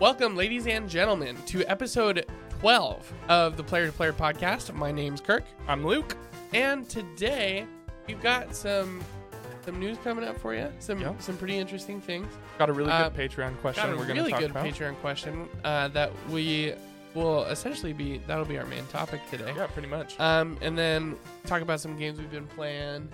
Welcome, ladies and gentlemen, to episode 12 of the Player 2 Player podcast. My name's Kirk, I'm Luke. and today we've got some some news coming up for you. Some Yeah. some pretty interesting things. Got a really Uh, good Patreon question Got a we're going to really talk good about. Patreon question uh, that we will essentially be that'll be our main topic today. Yeah, pretty much. Um, and then talk about some games we've been playing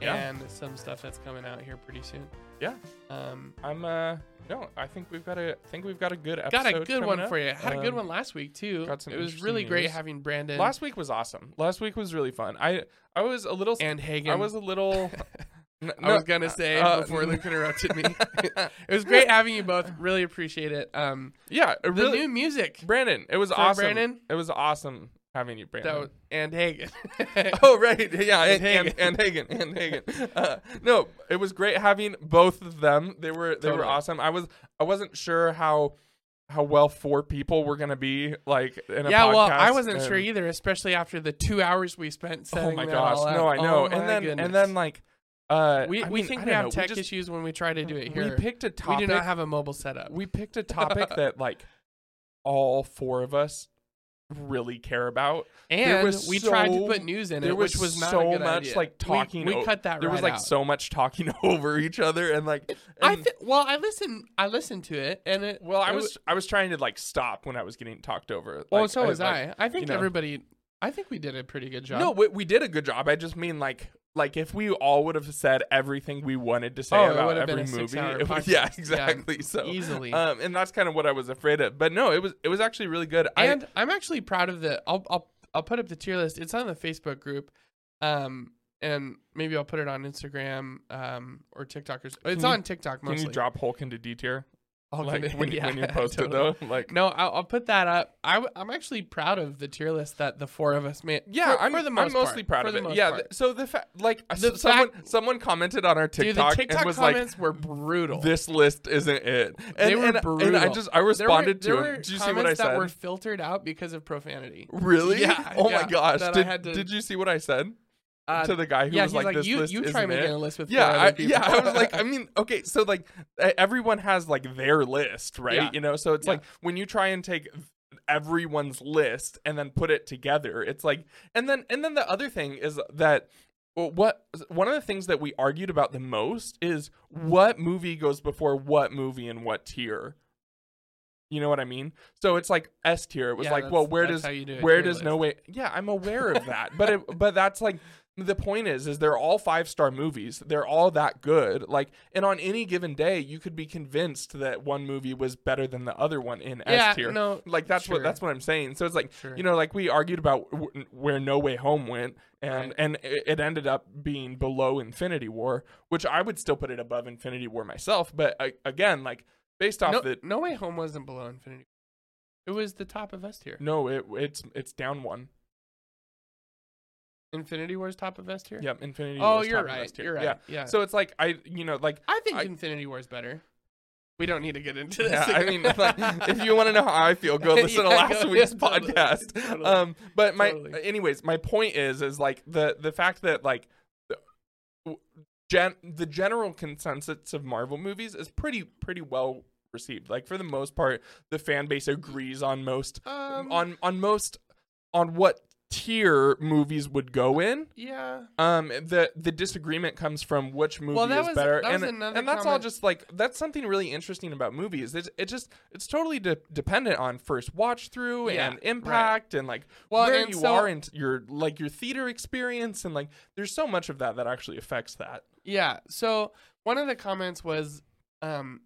Yeah. and some stuff that's coming out here pretty soon. Yeah. Um, I'm uh no, I think we've got a I think we've got a good episode. got a good one up. for you. Had a good Um, one last week too. got some It was interesting really great having Brandon Last week was awesome. Last week was really fun. I I was a little and Hagen. I was a little I was gonna say uh, before Luke interrupted me. it was great having you both. Really appreciate it. Um, yeah, the new music Brandon, it was awesome. Brandon? It was awesome having you, Brandon. that was, and Hagen. Oh right, yeah, And and and, and Hagen, and Hagen. Uh, no, it was great having both of them. They were they were awesome. I was I wasn't sure how how well four people were gonna be like in a yeah, well, I wasn't and- sure either, especially after the two hours we spent Oh my gosh, no, I know. Oh, and then goodness. and then like uh, we I we mean, think we have know, tech just, issues when we try to do it here. We picked a We do not have a mobile setup. we picked a topic that like all four of us really care about. and was we tried to put news in there it, which was was not so a good much, idea. like, talking We, o- cut that There right was like out. so much talking over each other and like I and- th- well, I listened. I listened to it, and it. Well, I it was I was trying to like stop when I was getting talked over. Well, Like, so was like- I. I think know. everybody. I think we did a pretty good job. No, we, we did a good job. I just mean like like if we all would have said everything we wanted to say Oh, about every movie. it would- podcast. yeah, Yeah, exactly. so easily. um, and that's kind of what I was afraid of. But no, it was it was actually really good. and I, am actually proud of the. I'll I'll I'll put up the tier list. It's on the Facebook group, um, and maybe I'll put it on Instagram, um, or TikTok. Or, it's on TikTok I can you drop Hulk into D tier? I'll Like when, you yeah, when you post it totally. though, like No, I'll, I'll put that up. I, w- I'm actually proud of the tier list that the four of us made. yeah, for, I'm for the most I'm mostly part, proud of it. Yeah, th- so the fact like The s- someone fact- someone commented on our Dude, TikTok, the TikTok and was like, comments were brutal. "This list isn't it." And, They were and, and I just I there were, responded there to it. Did you see comments what I that said? were filtered out because of profanity. Really? Yeah, Oh yeah, my gosh! that Did, did you see what I said Uh, to the guy who yeah, was like, like, "This you, list you try making it?" a list with Yeah, I, yeah. I was like, I mean, okay, so like everyone has like their list, right? Yeah. You know, so it's Yeah. like when you try and take everyone's list and then put it together, it's like, and then and then the other thing is that. What one of the things that we argued about the most is what movie goes before what movie and what tier. You know what I mean? So it's like S tier. It was Yeah, like, well, where does do where does no way? Yeah, I'm aware of that, but it, but that's like the point is is they're all five star movies. They're all that good. Like, and on any given day, you could be convinced that one movie was better than the other one in yeah, S tier. no, Like that's sure. what that's what I'm saying. So it's like sure. you know, like we argued about w- where No Way Home went, and Right. and it ended up being below Infinity War, which I would still put it above Infinity War myself. But I, again, like based off no, the no Way Home wasn't below Infinity. It was the top of S tier. no, it it's it's down one. Infinity War's top of S tier. Yep, Infinity. Oh, War's you're top of right. S tier. You're right. Yeah. Yeah. So it's like I, you know, like I think I- Infinity War's better. We don't need to get into this. yeah, I mean, like, if you want to know how I feel, go listen to last go- week's yeah, totally, podcast. totally, Um, but my, totally. anyways, my point is, is like the the fact that like, the, gen the general consensus of Marvel movies is pretty pretty well received. Like for the most part, the fan base agrees on most um, on on most on what tier movies would go in. yeah. Um, the the disagreement comes from which movie Well, is was- better, and and that's all just like that's something really interesting about movies. It's it just it's totally de- dependent on first watch through Yeah, and right. impact and like Well, where and you so- are in your like your theater experience and like there's so much of that that actually affects that. Yeah. So one of the comments was um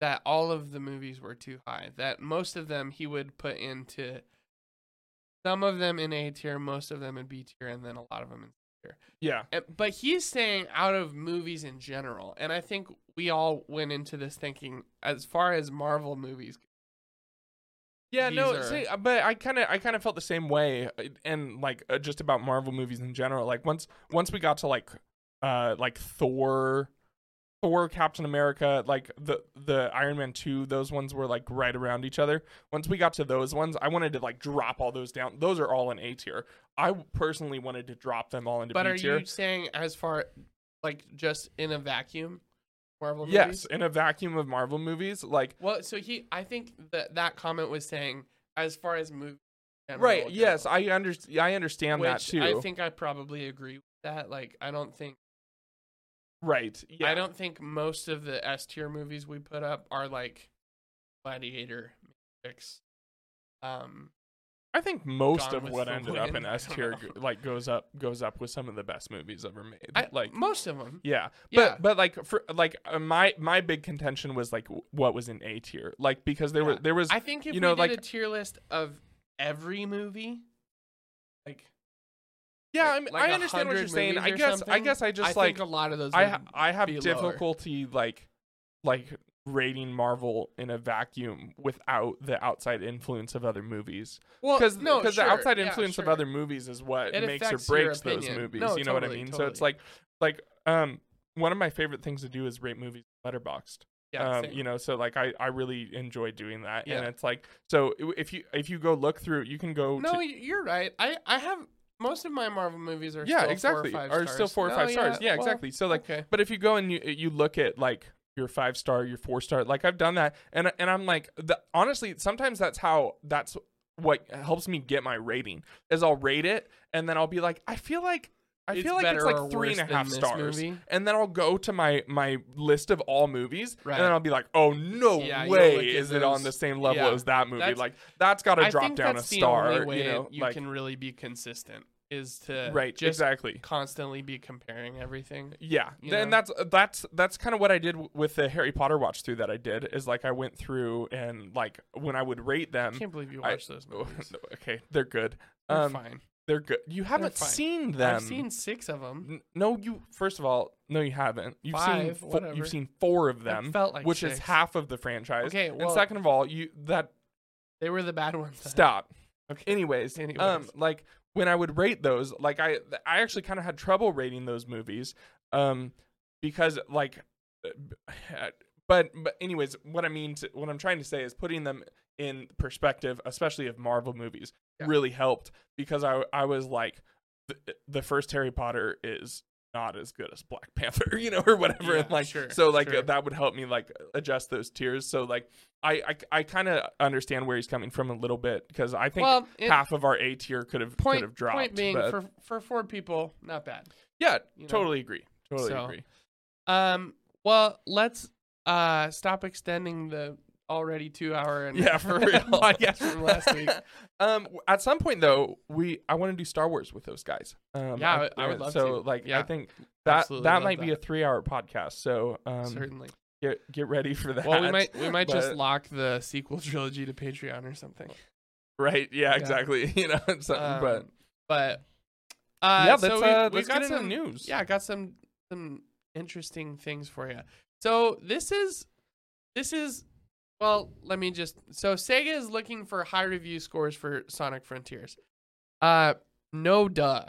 that all of the movies were too high. That most of them he would put into some of them in A tier, most of them in B tier, and then a lot of them in C tier. Yeah, But he's saying out of movies in general, and I think we all went into this thinking as far as Marvel movies. yeah, no, are- see, uh, but I kind of I kind of felt the same way, uh, and like uh, just about Marvel movies in general. Like once once we got to like uh like Thor Thor, Captain America, like the the Iron Man two, those ones were like right around each other. Once we got to those ones, I wanted to like drop all those down. Those are all in A tier. I personally wanted to drop them all into But B are tier. you saying as far like just in a vacuum, Marvel yes, in a vacuum of Marvel movies, like Well, so he, I think that that comment was saying as far as movies. in right. Yes, I understand. I understand that too. I think I probably agree with that. Like, I don't think right. Yeah. I don't think most of the S tier movies we put up are like Gladiator, Matrix. Um, I think most Gone of what ended up in S tier like goes up goes up with some of the best movies ever made. I, like most of them. yeah. Yeah. But but like for like uh, my my big contention was like what was in A tier. Like because there were there was I think if you know, we did like- a tier list of every movie, like Yeah, like- I mean, like I understand what you're saying. I guess I guess I just I like think a lot of those. I I have be lower. difficulty like like rating Marvel in a vacuum without the outside influence of other movies. well, Because no, the sure, outside yeah, influence of other movies is what It makes or breaks those movies. No, you know what I totally, mean? So it's like like um one of my favorite things to do is rate movies Letterboxd. yeah, um, you know, so like I, I really enjoy doing that, and it's like so if you if you go look through, you can go no, to you're right. I I have most of my Marvel movies are yeah still exactly four or five are stars. still four or five oh, stars. Yeah, well, exactly. So like okay. But if you go and you you look at like your five star, your four star, like I've done that, and and I'm like, the, honestly, sometimes that's how that's what helps me get my rating is I'll rate it, and then I'll be like, I feel like I It's feel like it's like three and a half stars, movie. and then I'll go to my my list of all movies, Right. and then I'll be like, oh no Yeah, way is it on the same level yeah, as that movie. that's- like that's got to drop down a star. you know, you like can really be consistent is to right, just exactly. constantly be comparing everything. Yeah, you know? that's that's that's kind of what I did w- with the Harry Potter watch through that I did is like I went through and like when I would rate them I can't believe you I- watched those oh, movies. no, okay, they're good. They're Um, fine. they're good. You haven't seen them. I've seen six of them. N- No, you. First of all, no, you haven't. You've Five, seen. Fo- whatever. you've seen four of It them, felt like which is half of the franchise. Okay, and well- second of all, you that They were the bad ones. then. stop. Okay. Anyways, um, Anyways. like when I would rate those, like I, I actually kind of had trouble rating those movies, um, because like, uh, but but anyways, what I mean, to, what I'm trying to say is putting them in perspective, especially of Marvel movies, Yeah. really helped because I, I was like, the, the first Harry Potter is not as good as Black Panther, you know, or whatever, Yeah, and like, sure, so like sure. that would help me like adjust those tiers. So like, I, I, I kind of understand where he's coming from a little bit because I think well, it, half of our A tier could have could have dropped. point being but- for for four people, not bad. yeah, you know. totally agree. Totally So, agree. Um, well, let's uh stop extending the already two hour and Yeah, for real. podcast from last week. Um, at some point though, we I want to do Star Wars with those guys. Um, Yeah, I would- I would love so to. like Yeah. I think that absolutely that love might be a that. three hour podcast. So um, Certainly. get get ready for that. Well, we might we might just but- lock the sequel trilogy to Patreon or something. right. Yeah, Yeah. exactly. You know, so, but Um, but uh, yeah, so let's we, uh, we let's got get into some news. Yeah, I got some some interesting things for you. So this is this is well, let me just so Sega is looking for high review scores for Sonic Frontiers. Uh no duh.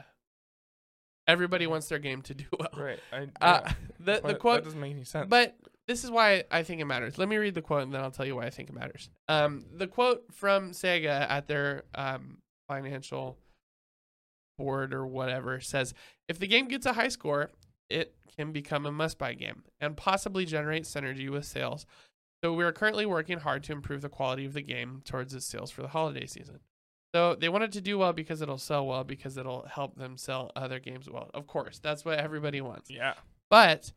Everybody wants their game to do well. right. I, Uh the the But that quote doesn't make any sense. but this is why I think it matters. Let me read the quote and then I'll tell you why I think it matters. Um, the quote from Sega at their um, financial board or whatever says if the game gets a high score, it can become a must buy game and possibly generate synergy with sales. So we are currently working hard to improve the quality of the game towards its sales for the holiday season. So they want it to do well because it'll sell well because it'll help them sell other games well. Of course, that's what everybody wants. yeah. But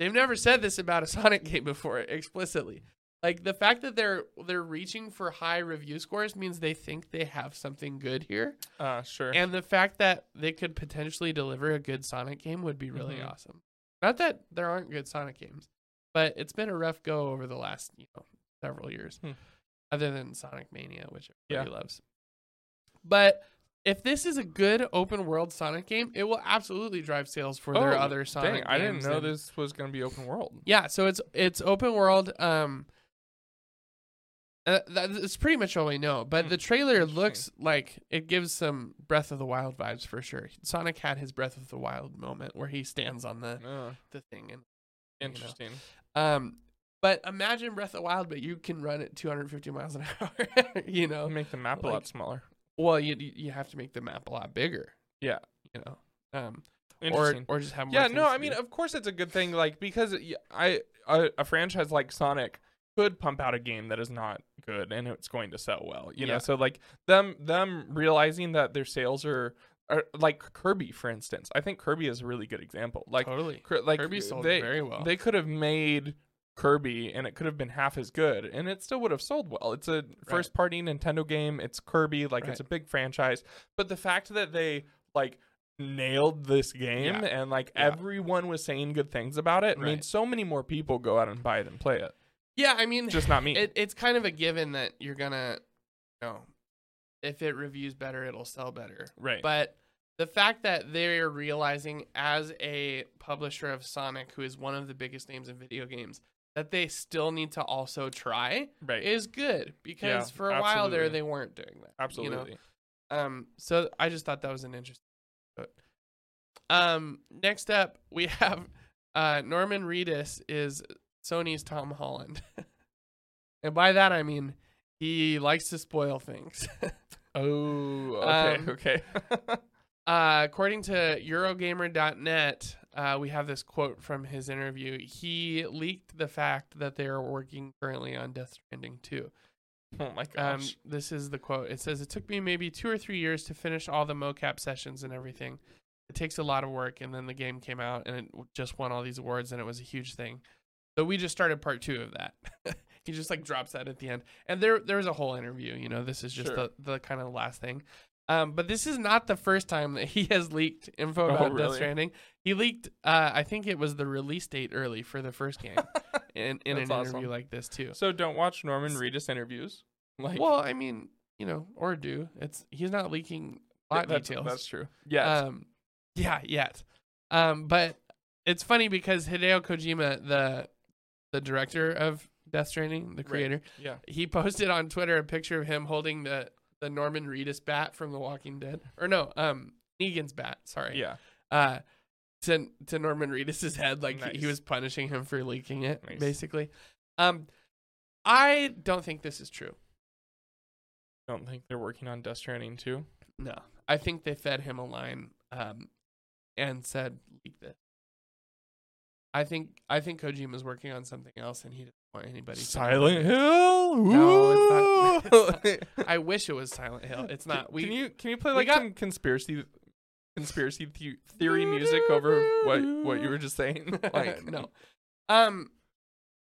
they've never said this about a Sonic game before explicitly. Like the fact that they're they're reaching for high review scores means they think they have something good here. Uh, sure. And the fact that they could potentially deliver a good Sonic game would be really Mhm. awesome. Not that there aren't good Sonic games, but it's been a rough go over the last, you know, several years. Hmm. Other than Sonic Mania, which Yeah. everybody loves. But if this is a good open world Sonic game, it will absolutely drive sales for their Oh, other Sonic Dang, I didn't know and- this was gonna be open world. yeah, so it's it's open world. Um, uh, that's pretty much all we know. But Hmm, the trailer looks like it gives some Breath of the Wild vibes for sure. Sonic had his Breath of the Wild moment where he stands on the Uh, the thing and know. interesting. um. But imagine Breath of the Wild, but you can run at 250 miles an hour. you know, Make the map a lot smaller. well, you you have to make the map a lot bigger. Yeah. You know, um, or or just have more yeah no i mean do. of course it's a good thing like because i a, a franchise like Sonic could pump out a game that is not good and it's going to sell well. You Yeah. know, so like them them realizing that their sales are, are like Kirby, for instance. I think Kirby is a really good example. Like totally. Like Kirby sold they, very well. They could have made Kirby and it could have been half as good and it still would have sold well. It's a first party Nintendo game. It's Kirby, like it's a big franchise. But the fact that they like nailed this game Yeah. and like Yeah. everyone was saying good things about it Right. made so many more people go out and buy it and play it. yeah, I mean, Just not me. it, it's kind of a given that you're gonna, you know, if it reviews better, it'll sell better. right. But the fact that they're realizing as a publisher of Sonic, who is one of the biggest names in video games, that they still need to also try right. is good because Yeah, for a while there they weren't doing that. Absolutely. You know? Um, so I just thought that was an interesting. But um, next up we have uh Norman Reedus is Sony's Tom Holland, and by that I mean he likes to spoil things. Oh, okay, Um, okay. Uh, according to Eurogamer.net, uh, we have this quote from his interview. He leaked the fact that they are working currently on Death Stranding 2. oh my Um, gosh. this is the quote. It says, It took me maybe two or three years to finish all the mocap sessions and everything. It takes a lot of work, and then the game came out and it just won all these awards, and it was a huge thing. So we just started part two of that. he just like drops that at the end, and there there was a whole interview. You know, this is just Sure. the the kind of last thing. Um, but this is not the first time that he has leaked info Oh, about Death? Stranding. He leaked, uh, I think it was the release date early for the first game in, in an That's interview like this too. so don't watch Norman Reedus interviews. Like Well, I mean, you know, or do. It's he's not leaking plot that's, details. That's true. Yeah. Um, yeah, yet. Um, but it's funny because Hideo Kojima, the the director of Death Stranding, the creator, yeah. he posted on Twitter a picture of him holding the the Norman Reedus bat from The Walking Dead, or no, um, Negan's bat. Sorry. Yeah. Uh, to to Norman Reedus's head, like he- he was punishing him for leaking it, Nice. basically. Um, I don't think this is true. Don't think they're working on Death Stranding 2. No, I think they fed him a line um, and said leak this. I think I think Kojima's working on something else, and he want anybody. Silent Hill. No, it's not- it's I wish it was Silent Hill. It's not. Can- We can you can you play like got- some conspiracy conspiracy the- theory music over what what you were just saying? Like no. Um,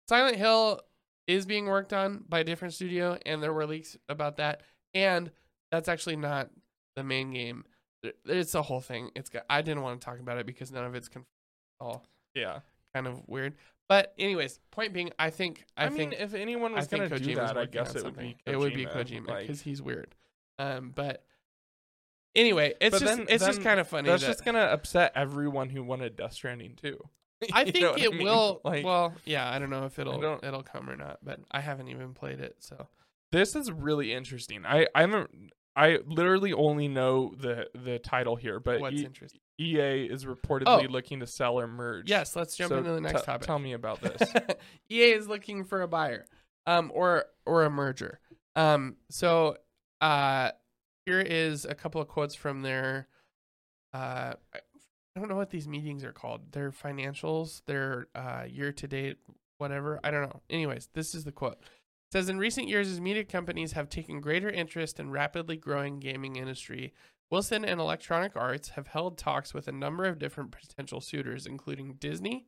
Silent Hill is being worked on by a different studio, and there were leaks about that. And that's actually not the main game. It's a whole thing. It's got. I didn't want to talk about it because none of it's confirmed. at All Yeah. kind of weird. But anyways, point being, I think I, I, think mean, if anyone was think gonna do that, I guess it would be Kojima. It would be Kojima like, because he's weird. Um, but anyway, it's But just then- it's just kind of funny. that's that- just gonna upset everyone who wanted Death Stranding 2. I think it mean? will. Like, well, yeah, I don't know if it'll it'll come or not, but I haven't even played it, so this is really interesting. I I haven't. I literally only know the the title here, but what's interesting? EA is reportedly Oh. looking to sell or merge. Yes, let's jump So into the next te- topic. Tell me about this. EA is looking for a buyer, um, or or a merger. Um, so uh, here is a couple of quotes from their, uh, I I don't know what these meetings are called. Their financials, their uh, year to date, whatever. I don't know. Anyways, this is the quote. It says in recent years, as media companies have taken greater interest in rapidly growing gaming industry, Wilson and Electronic Arts have held talks with a number of different potential suitors, including Disney,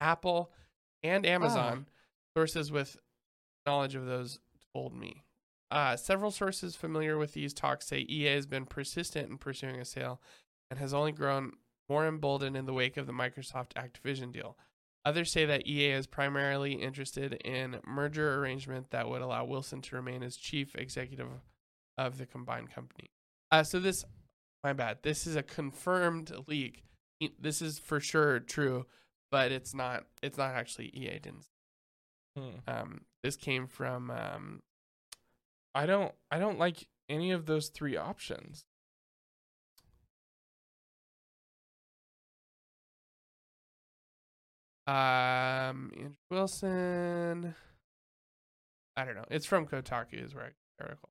Apple, and Amazon. Sources with knowledge of those told me. Uh, several sources familiar with these talks say EA has been persistent in pursuing a sale and has only grown more emboldened in the wake of the Microsoft Activision deal. Others say that EA is primarily interested in merger arrangement that would allow Wilson to remain as chief executive of the combined company. Uh, so this, my bad. This is a confirmed leak. This is for sure true, but it's not. It's not actually EA didn't. Hmm. Um, this came from um, I don't. I don't like any of those three options. um Andrew Wilson. I don't know. It's from Kotaku, is where I article.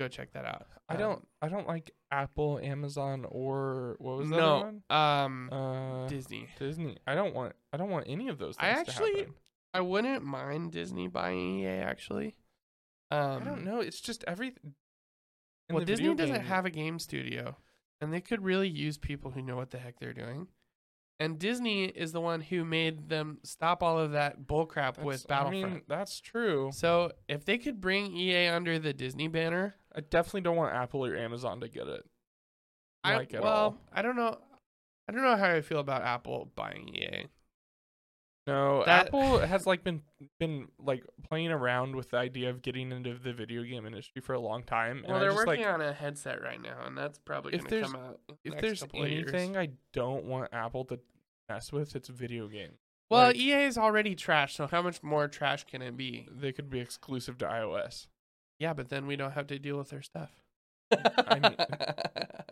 Go check that out. I Um, don't. I don't like Apple, Amazon, or what was the no, one? um, Uh, Disney. Disney. I don't want. I don't want any of those. I actually-. I wouldn't mind Disney buying EA actually. Um, I don't know. It's just everything. well, Disney doesn't have a game studio, and they could really use people who know what the heck they're doing. And Disney is the one who made them stop all of that bullcrap with Battlefront. I mean, that's true. so if they could bring EA under the Disney banner, I definitely don't want Apple or Amazon to get it. I at well, all. I don't know. I don't know how I feel about Apple buying EA. No, That- Apple has like been been like playing around with the idea of getting into the video game industry for a long time. Well, and they're working like, on a headset right now, and that's probably If going to there's- come out. in the if there's couple of years. anything I don't want Apple to mess with, it's video game. well, like- EA is already trash, so how much more trash can it be? They could be exclusive to iOS. Yeah, but then we don't have to deal with their stuff. I mean-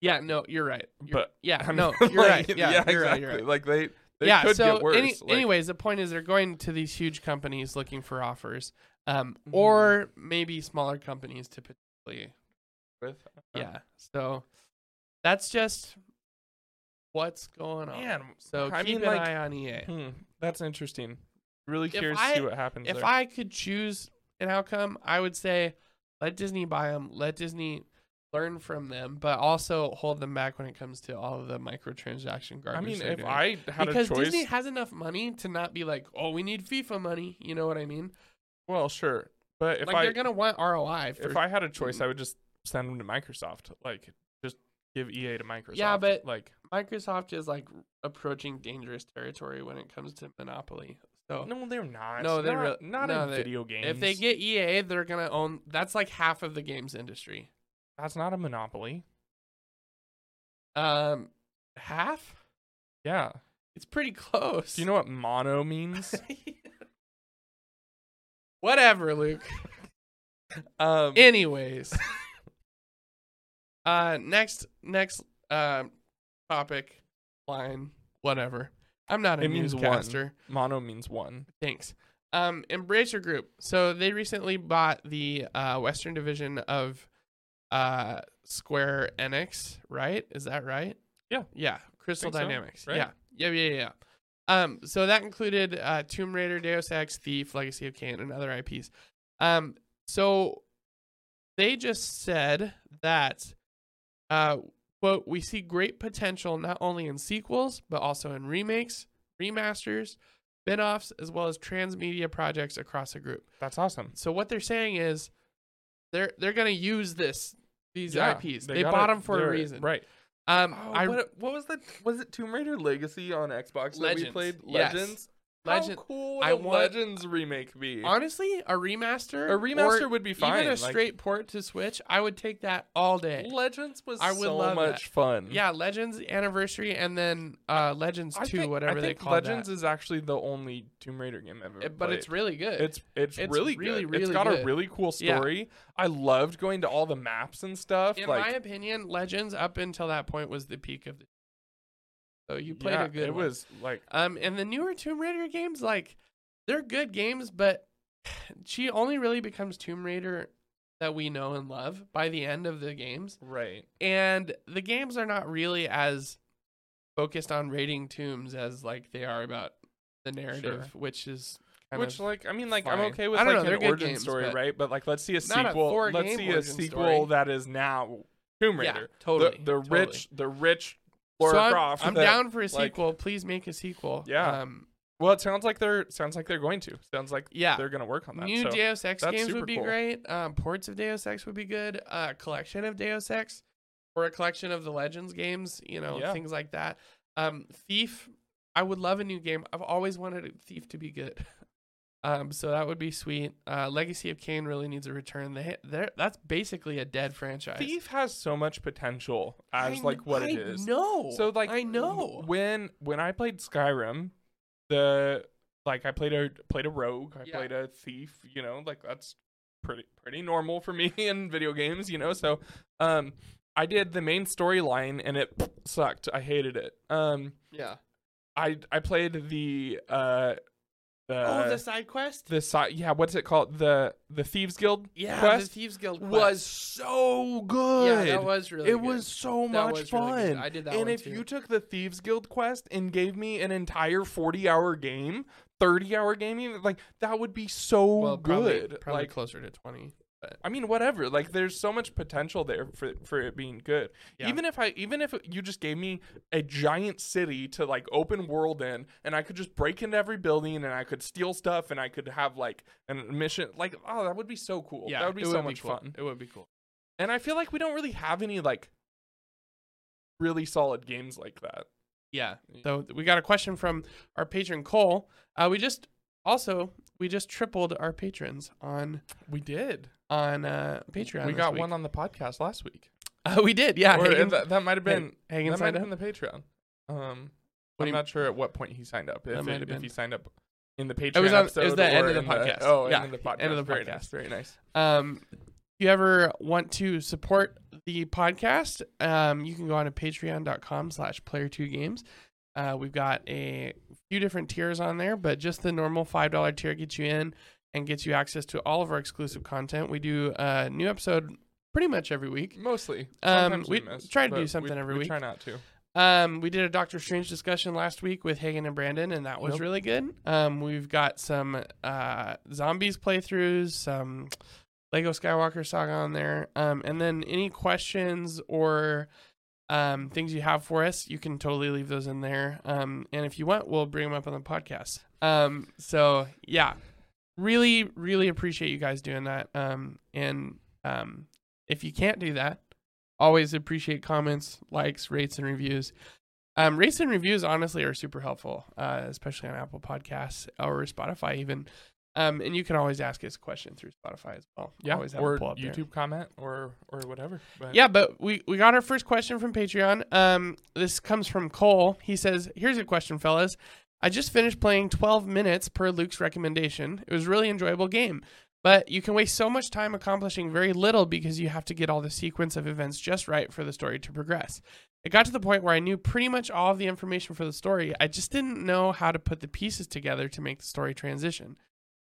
yeah, no, you're right. You're- But yeah, no, you're like, right. Yeah, you're right. You're exactly. right. Like they, they yeah, could so get worse. Any, like, anyways, the point is they're going to these huge companies looking for offers, um, Mhm. or maybe smaller companies to potentially. with, Yeah, so that's just what's going on. Man, so I keep mean, an like, eye on EA. Hmm, that's interesting. Really curious to see what happens If there. I could choose an outcome, I would say let Disney buy them, let Disney learn from them, but also hold them back when it comes to all of the microtransaction garbage. I mean, if doing. I had because a choice, Disney has enough money to not be like, oh, we need FIFA money. You know what I mean? well, sure, but if like I they're gonna want ROI. For, if I had a choice. I would just send them to Microsoft. Like, just give EA to Microsoft. Yeah, but- like, Microsoft is like approaching dangerous territory when it comes to monopoly. So no, they're not. No, they not, not no, in they- video games. if they get EA, they're gonna own. That's like half of the games industry. that's not a monopoly. Um, half. Yeah. It's pretty close. Do you know what mono means? Whatever, Luke. um, Anyways, uh, next next um topic line whatever. I'm not a It means one. mono means one. Thanks. Um, Embracer Group. So they recently bought the uh, Western division of uh, Square Enix, right? Is that right? Yeah. Yeah. Crystal Think so, Dynamics. right? Yeah. Yeah. Yeah. Yeah. Um, so that included uh, Tomb Raider, Deus Ex, Thief, Legacy of Kain, and other IPs. Um, so they just said that, uh, quote, we see great potential not only in sequels, but also in remakes, remasters, spin-offs, as well as transmedia projects across the group. That's awesome. So what they're saying is they're they're gonna use this these Yeah, IPs. They, gotta- bought them for a reason. right? Um, Oh, I what, what was that? Was it Tomb Raider Legacy on Xbox that we Legends, played? yes. Legend. How cool would I a want- Legends remake be? Honestly, a remaster, a remaster would be fine. even a like, straight port to Switch, I would take that all day. Legends was I would so love much fun. Yeah, Legends Anniversary and then uh, Legends I Two, think, whatever I they call Legends that. is actually the only Tomb Raider game I've ever It- but played. it's really good. It's it's, It's really really, good. it's really got a really cool Yeah. story. I loved going to all the maps and stuff. in like my opinion, Legends up until that point was the peak of the. So you played yeah, a good. It one. was like Um, and the newer Tomb Raider games, like, they're good games, but she only really becomes Tomb Raider that we know and love by the end of the games. right. And the games are not really as focused on raiding tombs as like they are about the narrative, which is kind Which like I mean like I'm okay with like know, an origin games, story, but right? But like let's see a a sequel. four Let's see a sequel story. that is now Tomb yeah, Raider. totally. The, the totally. rich the rich Laura so I'm, Croft. I'm that- down for a like- sequel. Please make a sequel. Yeah. Um, Well, it sounds like they're sounds like they're going to. Sounds like yeah. they're gonna work on that. New so. Deus Ex games would be cool. great. Um, ports of Deus Ex would be good. A uh, collection of Deus Ex, or a collection of the Legends games. You know, Yeah. things like that. Um, Thief, I would love a new game. I've always wanted a Thief to be good. um, so that would be sweet. Uh, Legacy of Kain really needs a return. They, they're, that's basically a dead franchise. Thief has so much potential as I like what I it is. know. So like I know. when when I played Skyrim, the like I played a played a rogue, I Yeah. played a thief, you know, like that's pretty pretty normal for me in video games, you know. So um I did the main storyline and it sucked. I hated it. Um yeah. I I played the uh the oh, the side quest. the side yeah what's it called the the thieves guild yeah, quest the Thieves Guild quest. was so good yeah, that was really. it good. was so That much was really fun good. I did that and if too. you took the thieves guild quest and gave me an entire 40 hour game 30 hour game even, like that would be so well, probably, good probably like closer to twenty. I mean, whatever. Like, there's so much potential there for for it being good. Yeah. Even if I, even if you just gave me a giant city to like open world in, and I could just break into every building, and I could steal stuff, and I could have like an mission, like, oh, that would be so cool. Yeah, that would be so would much cool. fun. It would be cool. And I feel like we don't really have any like really solid games like that. Yeah. So we got a question from our patron Cole. Uh, we just also we just tripled our patrons on We did. on uh, Patreon. we this got week. one on the podcast last week. Uh, we did. Yeah. Or Hagen, that, that might have been Hagen that might have been the Patreon. Um, What do I'm you- not sure at what point he signed up. If, might it, have if been. he signed up in the Patreon It was on- it was episode the end or of the in podcast. oh, Yeah, end of the podcast. end of the Very podcast. nice. Very nice. Um, if you ever want to support the podcast, um, you can go on to patreon.com slash player two games. Uh, we've got a few different tiers on there, but just the normal $5 tier gets you in and gets you access to all of our exclusive content. We do a new episode pretty much every week. Mostly. Um, Sometimes we miss, try to do something we, every we week. try not to. Um, we did a Doctor Strange discussion last week with Hagen and Brandon, and that was Yep. really good. Um, we've got some uh, zombies playthroughs, some Lego Skywalker Saga on there, um, and then any questions or um, things you have for us, you can totally leave those in there. Um, and if you want, we'll bring them up on the podcast. Um, so yeah, really, really appreciate you guys doing that. Um, and um, if you can't do that, always appreciate comments, likes, rates, and reviews. Um, rates and reviews honestly are super helpful, uh, especially on Apple Podcasts or Spotify even. Um, and you can always ask us a question through Spotify as well. Yeah. always have or up there. YouTube comment or or whatever. But Yeah, but we, we got our first question from Patreon. Um, this comes from Cole. He says, "Here's a question, fellas. I just finished playing 12 minutes per Luke's recommendation. It was a really enjoyable game, but you can waste so much time accomplishing very little because you have to get all the sequence of events just right for the story to progress. It got to the point where I knew pretty much all of the information for the story. I just didn't know how to put the pieces together to make the story transition.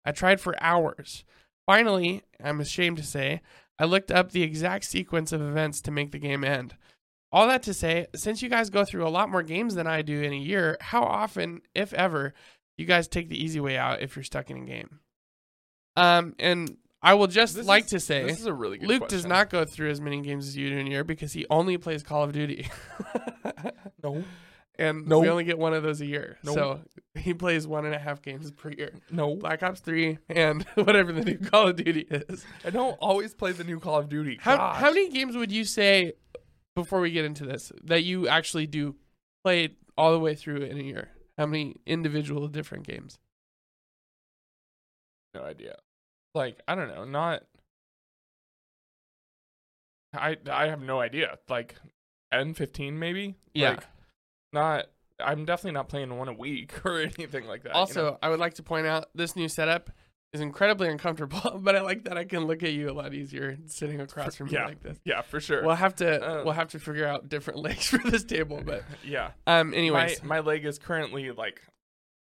I tried for hours. Finally, I'm ashamed to say, I looked up the exact sequence of events to make the game end. All that to say, since you guys go through a lot more games than I do in a year, how often, if ever, you guys take the easy way out if you're stuck in a game? Um, and I will just This like is- to say, this is a really good Luke does not go through as many games as you do in a year because he only plays Call of Duty. No. And No. we only get one of those a year. No. So he plays one and a half games per year. No. Black Ops 3 and whatever the new Call of Duty is. I don't always play the new Call of Duty. How Gosh. how many games would you say before we get into this that you actually do play all the way through in a year? How many individual different games? no idea. Like I don't know, not. I I have no idea. Like, N fifteen maybe. Yeah. Like, not. I'm definitely not playing one a week or anything like that. you also, know? I would like to point out this new setup is incredibly uncomfortable, but I like that I can look at you a lot easier sitting across from me yeah. like this. yeah, for sure. We'll have to Uh, we'll have to figure out different legs for this table, but yeah. um anyways. my my leg is currently like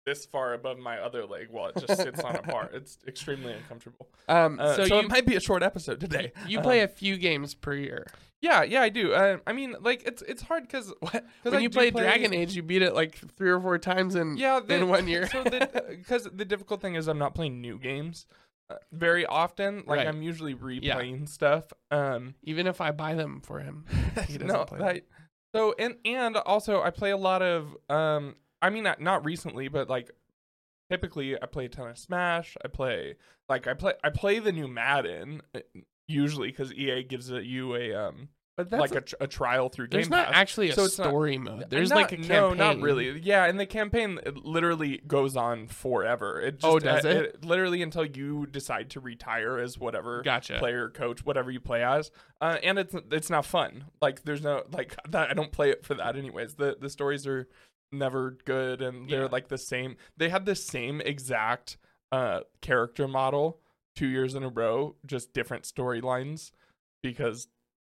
this far above my other leg while it just sits on a bar. It's extremely uncomfortable. um Uh, so, so you it might be a short episode today. you Um, play a few games per year. Yeah, yeah, I do. Uh, I mean, like it's it's hard because When you play Dragon Age, you beat it like three or four times in yeah, the, in one year. so because the, difficult thing is I'm not playing new games uh, very often. Like Right. I'm usually Yeah. replaying stuff. Um, Even if I buy them for him, he doesn't no, play. that, so and and also I play a lot of um. I mean, not, not recently, but like typically I play a ton of Smash. I play like I play I play the new Madden uh, usually because EA gives it you a um but that's like a, tr- a trial through Game there's not Pass. actually a So it's not- story mode. There's Not- like a campaign. No, not really. Yeah, and the campaign literally goes on forever. It just, Oh, does uh, it? Literally until you decide to retire as whatever Gotcha. player, coach, whatever you play as. Uh, and it's it's not fun. Like there's no like that. I don't play it for that anyways. The the stories are never good, and they're Yeah. like the same. They had the same exact uh character model two years in a row, just different storylines because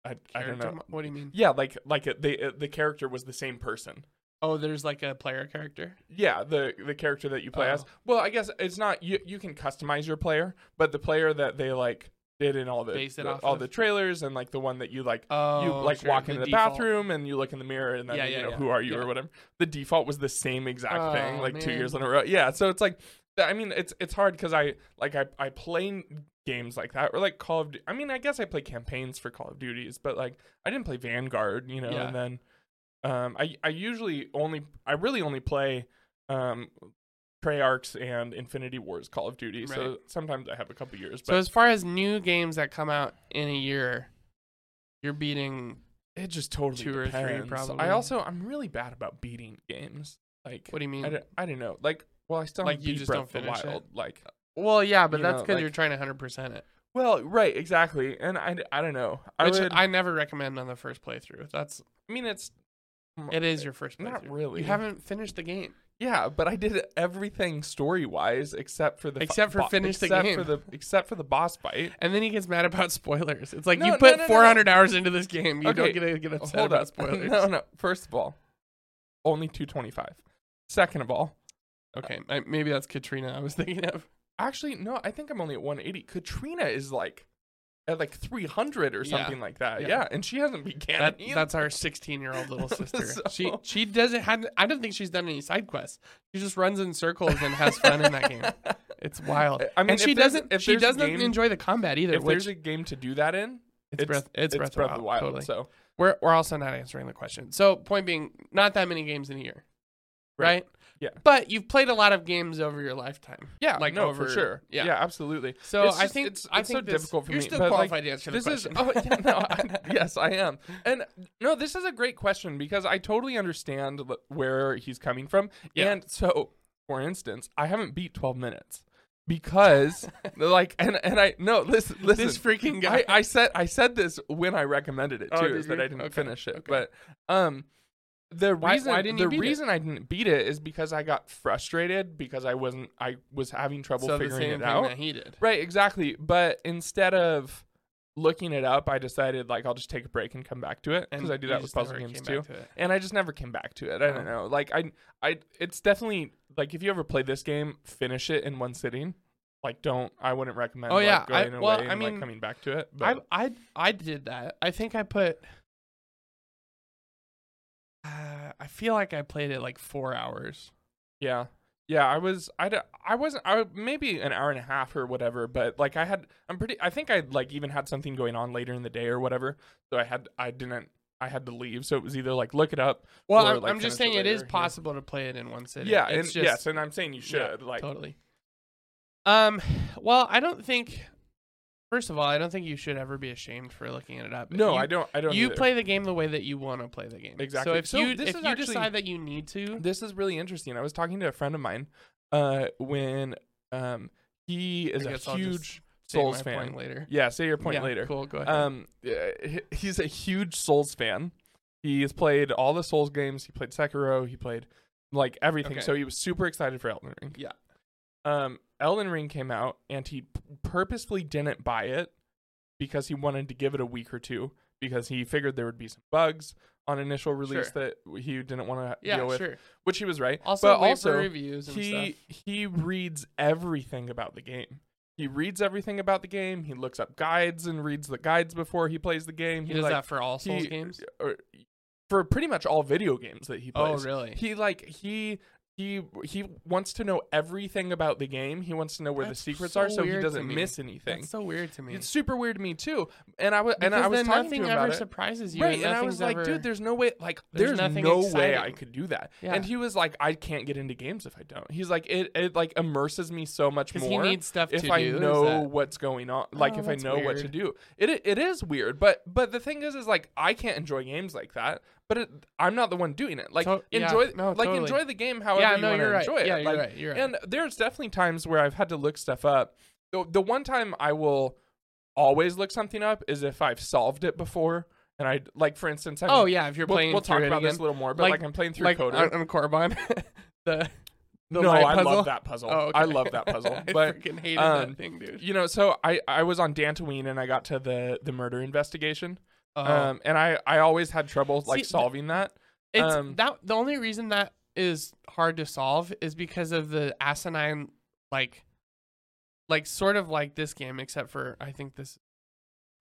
I I don't know. What do you mean? Yeah, like like it, they it, the character was the same person. Oh, there's like a player character. Yeah, the the character that you play as. Oh. Well, I guess it's not you. You can customize your player, but the player that they like did in all the, Base it the- off all of? the trailers and like the one that you like Oh, you like sure, walk into the default. bathroom and you look in the mirror and then Yeah, you yeah, know yeah. who are you Yeah. or whatever. The default was the same exact thing Oh, like two man. years in a row. Yeah, so it's like th- I mean it's it's hard because I like I I play n- games like that or like Call of. Du- I mean I guess I play campaigns for Call of Duties, but like I didn't play Vanguard, you know, Yeah. and then um I I usually only I really only play um Treyarch's and Infinity Ward's Call of Duty. So sometimes I have a couple years, So but as far as new games that come out in a year, you're beating. it just totally two or three, probably. I also I'm really bad about beating games. Like What do you mean? I don't, I don't know. Like well, I still Like, you just Breath don't of the finish it? Like well, yeah, but that's because like- you're trying to hundred percent it, well, right, exactly. And I, I don't know. I which would. I never recommend on the first playthrough. That's I mean, it's it is your first playthrough. Not really. You haven't finished the game. Yeah, but I did everything story wise except for the Except for finish the except game. for the except for the boss fight. And then he gets mad about spoilers. It's like No, you no, put no, no, no. 400 hours into this game. You Okay, don't get to get upset Hold about up. spoilers. no, no. First of all, only 225. Second of all, Okay, I- maybe that's Katrina. I was thinking of. actually no, I think I'm only at 180. Katrina is like at like 300 or Yeah. something like that. Yeah. Yeah, and she hasn't canon. That, that's our 16 year old little sister. She So- she doesn't have. I don't think she's done any side quests. She just runs in circles and has fun in that game. It's wild. I mean, and she doesn't. if She doesn't game- enjoy the combat either. if Which there's a game to do that in, it's, breath. It's, breath, of the Wild. Totally. So We're we're also not answering the question. So point being, not that many games in a year, Right. right? Yeah. But you've played a lot of games over your lifetime. yeah, Like no, over- for sure. yeah. Yeah, absolutely. So It's I just- think it's, I it's think so this- difficult for you're me. still but, like, qualified to answer this is question. oh yeah, no, I, yes I am and no this is a great question because i totally understand where he's coming from Yeah. and so for instance i haven't beat 12 minutes because like and and i no listen listen this freaking guy. I, I said I said this when I recommended it Oh, too, did is that? I didn't Okay, finish it. okay. But um the reason why didn't the beat it? reason I didn't beat it is because I got frustrated because I wasn't I was having trouble so the figuring same it thing out. that he did. Right, exactly. But instead of looking it up, I decided like I'll just take a break and come back to it because And I do that with puzzle games too. to. And I just never came back to it. I don't Oh. know. Like I I it's definitely like if you ever play this game, finish it in one sitting. Like don't I wouldn't recommend Oh, like, yeah, I- going well, away I and mean, like coming back to it. I But I I did that. I think I put. Uh, I feel like I played it like four hours. Yeah. Yeah, I was I I wasn't I maybe an hour and a half or whatever, but like I had I'm pretty I think I like even had something going on later in the day or whatever. So I had I didn't I had to leave. So it was either like look it up. Well, Or, I'm, like, I'm just saying it it is yeah. possible to play it in one sitting. yeah, and just, yes, and I'm saying you yeah, should like totally. Um, well, I don't think. First of all, I don't think you should ever be ashamed for looking it up. No, you, I don't I don't You either. play the game the way that you want to play the game. Exactly. So if So you this if is you actually- decide that you need to, This is really interesting. I was talking to a friend of mine uh when um he is a guess I'll just huge Souls fan. point later. Yeah, say your point Yeah, later. Cool. Go ahead. Um, yeah, he's a huge Souls fan. He has played all the Souls games. He played Sekiro. He played like everything. Okay. So he was super excited for Elden Ring. yeah. Um, Elden Ring came out, and he purposely didn't buy it because he wanted to give it a week or two because he figured there would be some bugs on initial release that he didn't want to Yeah. deal with. Sure. Which he was right. Also, but also reviews and he stuff. he reads everything about the game. He reads everything about the game. He looks up guides and reads the guides before he plays the game. He does like, that for all Souls he- games. or for pretty much all video games that he plays. Oh, plays. really? He like he he he wants to know everything about the game. He wants to know where That's the secrets so are, so he doesn't miss anything. That's so weird to me. It's super weird to me too. And I was and I was then talking nothing to him ever about surprises you. Right, and, and I was like, ever- dude, there's no way. Like, There's there's, nothing no way I could do that. Yeah. And he was like, I can't get into games if I don't. He's like, it it like immerses me so much more he needs stuff if to I do. know what's going on. Like, Oh, if I know what to do. It it- it is weird, but but the thing is, is like I can't enjoy games like that. But it, I'm not the one doing it. Like To- yeah, enjoy, no, like totally. enjoy the game however yeah, you no, want you're to right. enjoy it. Yeah, you're Like, right. You're right. and there's definitely times where I've had to look stuff up. The, the one time I will always look something up is if I've solved it before. And I like, for instance, I'm, oh yeah, if you're we'll, playing we'll talk about again, this a little more. But Like- like, I'm playing through like KOTOR. on, on Korriban, the the no, I love that puzzle. Oh, okay. I love that puzzle. I but freaking hated um, that thing, dude. you know, so I I was on Dantooine and I got to the the murder investigation. Oh. Um, and I I always had trouble like See, solving that. It's Um, that the only reason that is hard to solve is because of the asinine like like sort of like this game except for I think this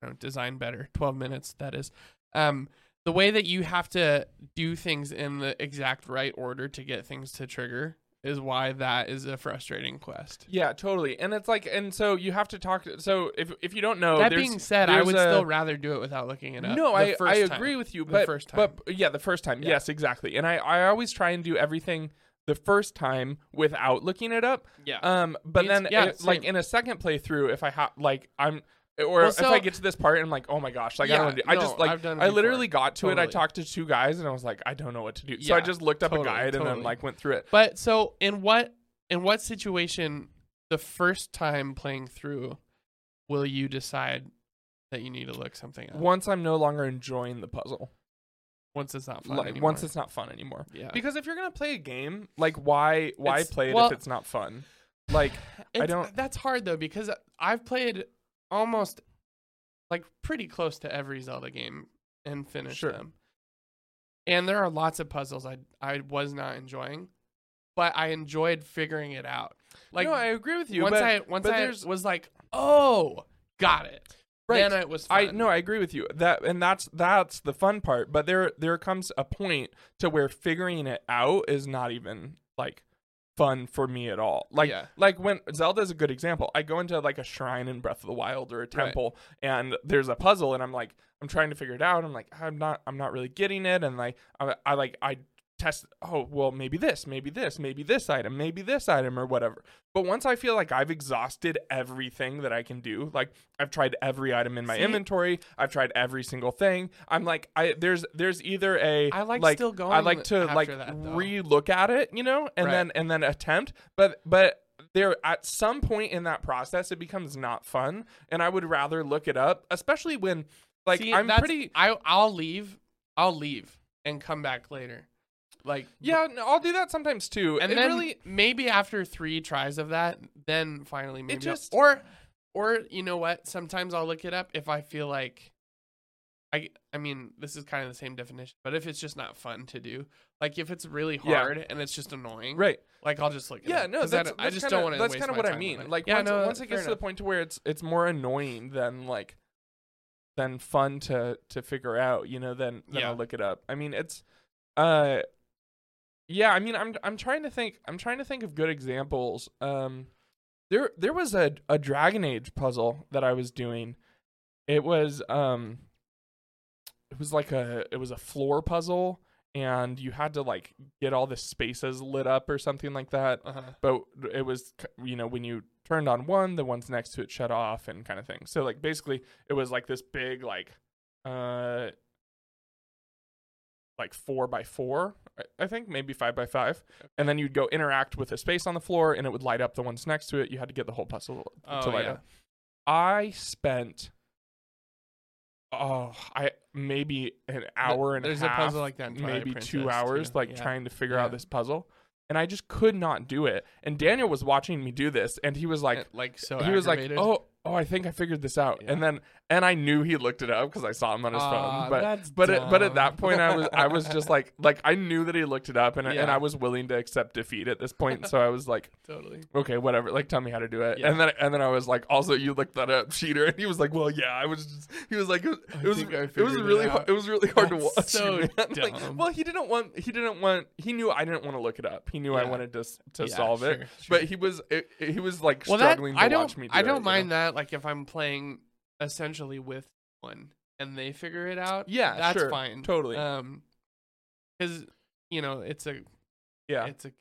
you know, design better 12 minutes that is um the way that you have to do things in the exact right order to get things to trigger is why that is a frustrating quest. Yeah, totally. And it's like, and so you have to talk. So if if you don't know, that being said, I would a- still rather do it without looking it up. No, the I I time. agree with you, The but first time. but yeah, the first time, Yeah. yes, exactly. And I I always try and do everything the first time without looking it up. Yeah. Um, but Me then. Yeah, it- like in a second playthrough, if I have like I'm. Or Well, if I get to this part and I'm like, oh my gosh, like I don't. do- I no, just like I literally got to it. I talked to two guys and I was like, I don't know what to do. so I just looked up totally, a guide and then like went through it. But so in what in what situation the first time playing through will you decide that you need to look something up Once I'm no longer enjoying the puzzle, once it's not fun like anymore? once it's not fun anymore. yeah. Because if you're gonna play a game, like why why It's- play it well- if it's not fun? Like I don't- That's hard though because I've played almost like pretty close to every Zelda game and finished Sure. them. And there are lots of puzzles I I was not enjoying, but I enjoyed figuring it out. Like no, I agree with you. once but, I once I was like, "Oh, got it." Right. Then it was I fun. no, I agree with you. That and that's that's the fun part. But there there comes a point to where figuring it out is not even like fun for me at all. Like Yeah. like when Zelda is a good example. I go into like a shrine in Breath of the Wild or a temple and there's a puzzle and I'm like I'm trying to figure it out. I'm like I'm not I'm not really getting it and like I, I like I test oh well maybe this maybe this maybe this item maybe this item or whatever but once i feel like i've exhausted everything that i can do like i've tried every item in my See? inventory i've tried every single thing i'm like i there's there's either a I like still going i like to like that, re-look at it you know and Right. then and then attempt but but there at some point in that process it becomes not fun and i would rather look it up especially when like See, i'm pretty I I'll leave. I'll leave and come back later. Like yeah no, i'll do that sometimes too and it then really maybe after three tries of that, then finally maybe I'll- just- or or you know what? Sometimes I'll look it up if I feel like I I mean this is kind of the same definition, but if it's just not fun to do, like if it's really Yeah. hard and it's just annoying, right like I'll just look. It Yeah, no, I that's, I, just kinda, don't want to. That's kind of what I mean. Like yeah, once, no, once it gets to the point to where it's it's more annoying than like than fun to to figure out, you know, then then Yeah. I'll look it up. I mean, it's uh yeah, I mean, I'm I'm trying to think I'm trying to think of good examples. Um there there was a a Dragon Age puzzle that I was doing. It was um it was like a it was a floor puzzle and you had to like get all the spaces lit up or something like that Uh-huh. but it was you know when you turned on one the ones next to it shut off and kind of thing so like basically it was like this big like uh like four by four I- i think maybe five by five and then you'd go interact with a space on the floor and it would light up the ones next to it you had to get the whole puzzle to Oh, light yeah. up i spent oh i maybe an hour and There's a a puzzle like that maybe two hours too. like Yeah. trying to figure Yeah. out this puzzle and i just could not do it and daniel was watching me do this and he was like like so he was like oh oh i think i figured this out Yeah. and then and i knew he looked it up because i saw him on his Aw, phone but but it, but at that point i was i was just like like i knew that he looked it up and, and Yeah. i was willing to accept defeat at this point so i was like totally. okay whatever like tell me how to do it Yeah. and then and then i was like also you looked that up cheater and he was like well yeah i was just he was like it was it was, think I it was figured it really out. it was really hard to That's watch so man. Like, well he didn't want he didn't want he knew i didn't want to look it up he knew i Yeah. wanted to s- to Yeah, solve it sure, but he was it, he was like well, that struggling to I don't watch me do I don't mind that. Like if I'm playing essentially with one and they figure it out, Yeah, that's sure, fine. totally. Um, because you know it's a yeah it's a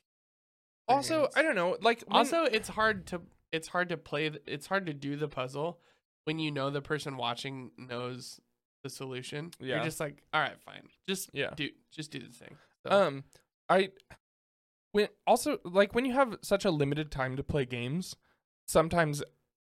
also i don't know like when- also it's hard to it's hard to play it's hard to do the puzzle when you know the person watching knows the solution Yeah. you're just like all right fine just Yeah. do just do the thing so, um i when also like when you have such a limited time to play games sometimes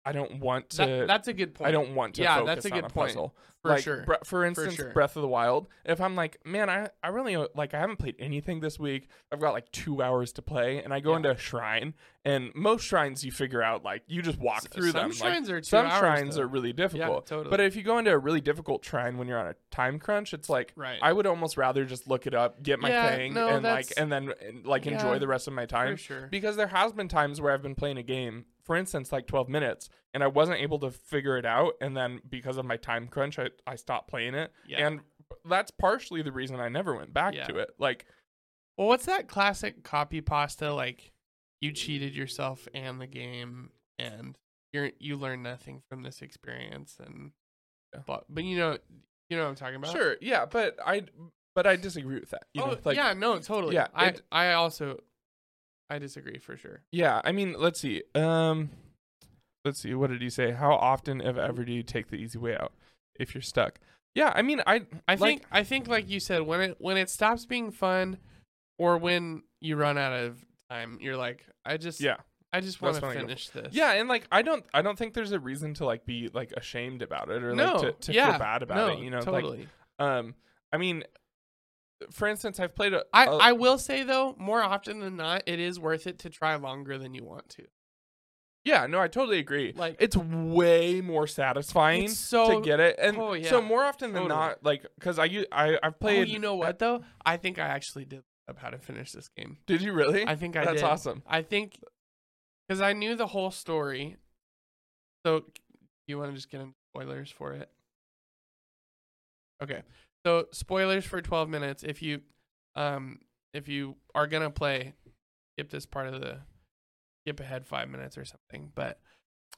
I don't want to. That, that's a good point. I don't want to Yeah, focus that's a on good a point. puzzle. for like, sure. bre- for instance, sure. Breath of the Wild. If I'm like, man, I, I really like I haven't played anything this week. I've got like two hours to play, and I go Yeah. into a shrine, and most shrines you figure out like you just walk through some them. Like, shrines are two some hours, shrines though. are really difficult. Yeah, totally. But if you go into a really difficult shrine when you're on a time crunch, it's like right. I would almost rather just look it up, get my Yeah, thing, no, and like and then like enjoy the rest of my time. for sure. Because there has been times where I've been playing a game, for instance, like 12 minutes, and I wasn't able to figure it out, and then because of my time crunch, I, I stopped playing it, Yeah. and that's partially the reason I never went back Yeah. to it. Like, Well, what's that classic copy pasta? Like, you cheated yourself and the game, and you're you learn nothing from this experience, and Yeah. but but you know you know what I'm talking about. sure, yeah, but I but I disagree with that. You oh know, like, yeah, no, totally. Yeah, I it- I also I disagree for sure. Yeah, I mean, let's see. Um, let's see. What did he say? How often, if ever, do you take the easy way out if you're stuck? Yeah, I mean, I I Like- think I think like you said when it when it stops being fun, or when you run out of time, you're like I just yeah. I just want to when I go- finish this. Yeah, and like I don't I don't think there's a reason to like be like ashamed about it or no, like to, to yeah, feel bad about no, it. You know, totally. like um I mean for instance I've played a, I, a- I will say though, more often than not, it is worth it to try longer than you want to. yeah, no, I totally agree. Like It's way more satisfying so- to get it. And oh, yeah, so more often than totally. not like cuz I I I've played. oh, played you know what though? I think I actually did up how to finish this game. Did you really? I think I That's did. awesome. I think because I knew the whole story. So you want to just get into spoilers for it? Okay. So spoilers for 12 minutes. If you um if you are gonna play, skip this part of the skip ahead five minutes or something. But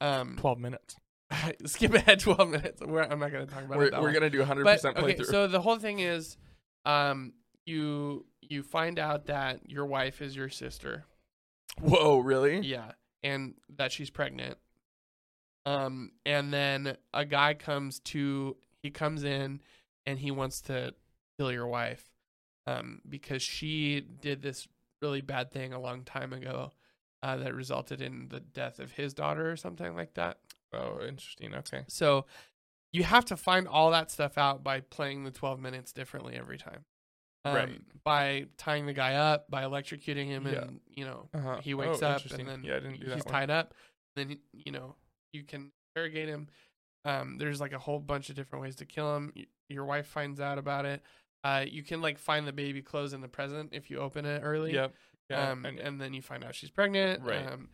um 12 minutes. skip ahead 12 minutes. We're, I'm not gonna talk about We're it. that we're long. going to do 100% playthrough. okay, so the whole thing is, um, you you find out that your wife is your sister. Whoa, really? Yeah, and that she's pregnant. Um, and then a guy comes to he comes in and he wants to kill your wife, um, because she did this really bad thing a long time ago, uh, that resulted in the death of his daughter or something like that. Oh, interesting. Okay. So you have to find all that stuff out by playing the 12 minutes differently every time. Um, Right. By tying the guy up, by electrocuting him, Yeah. and you know Uh-huh. he wakes Oh, up, and then Yeah, I didn't do that he's tied up. Then you know you can interrogate him. Um, there's like a whole bunch of different ways to kill him. Your wife finds out about it. Uh, you can like find the baby clothes in the present if you open it early. Yep. Yeah. um, and- and then you find out she's pregnant. Right. Um,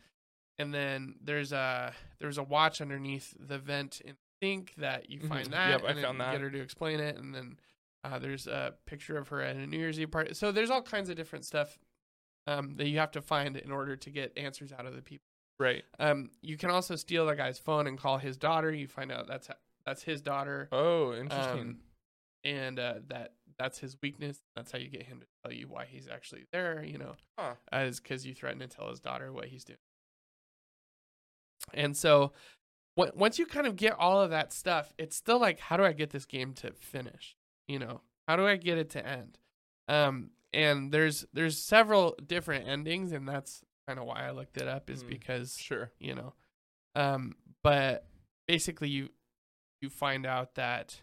and then there's a there's a watch underneath the vent in the sink that you Mhm. find that. Yep, I and then found that. Get her to explain it, and then uh, there's a picture of her at a New Year's Eve party. So there's all kinds of different stuff um, that you have to find in order to get answers out of the people. right. Um, you can also steal the guy's phone and call his daughter. You find out that's that's his daughter. Oh, interesting. Um, and uh, that that's his weakness. That's how you get him to tell you why he's actually there. You know, Huh. as because you threaten to tell his daughter what he's doing. And so, w- once you kind of get all of that stuff, it's still like, how do I get this game to finish? You know, how do I get it to end? Um, and there's there's several different endings, and that's kind of why I looked it up, is Mm. because Sure. you know, um, but basically you you find out that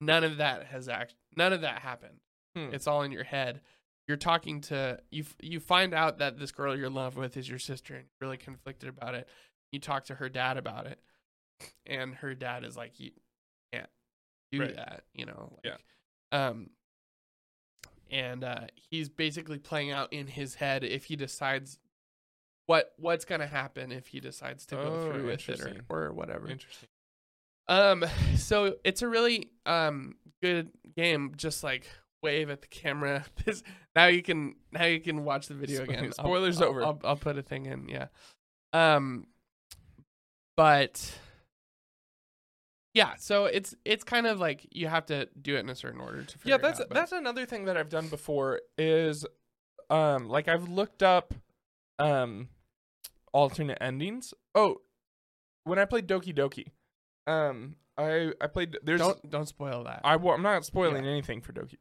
none of that has act none of that happened. Hmm. It's all in your head. You're talking to you. You find out that this girl you're in love with is your sister, and you're really conflicted about it. You talk to her dad about it, and her dad is like, "You can't do Right. that," you know. Yeah. Like, Um. And uh, he's basically playing out in his head if he decides what what's gonna happen if he decides to go Oh, through with it or, or whatever. Interesting. Um, so it's a really um good game. Just like wave at the camera. This now you can now you can watch the video again. Spoilers I'll- over. I'll, I'll put a thing in. Yeah. Um, but yeah, so it's it's kind of like you have to do it in a certain order to figure Yeah, that's out, that's another thing that I've done before is um like I've looked up um alternate endings. Oh, when I played Doki Doki, um I I played there's don't don't spoil that. I I'm not spoiling anything for Doki.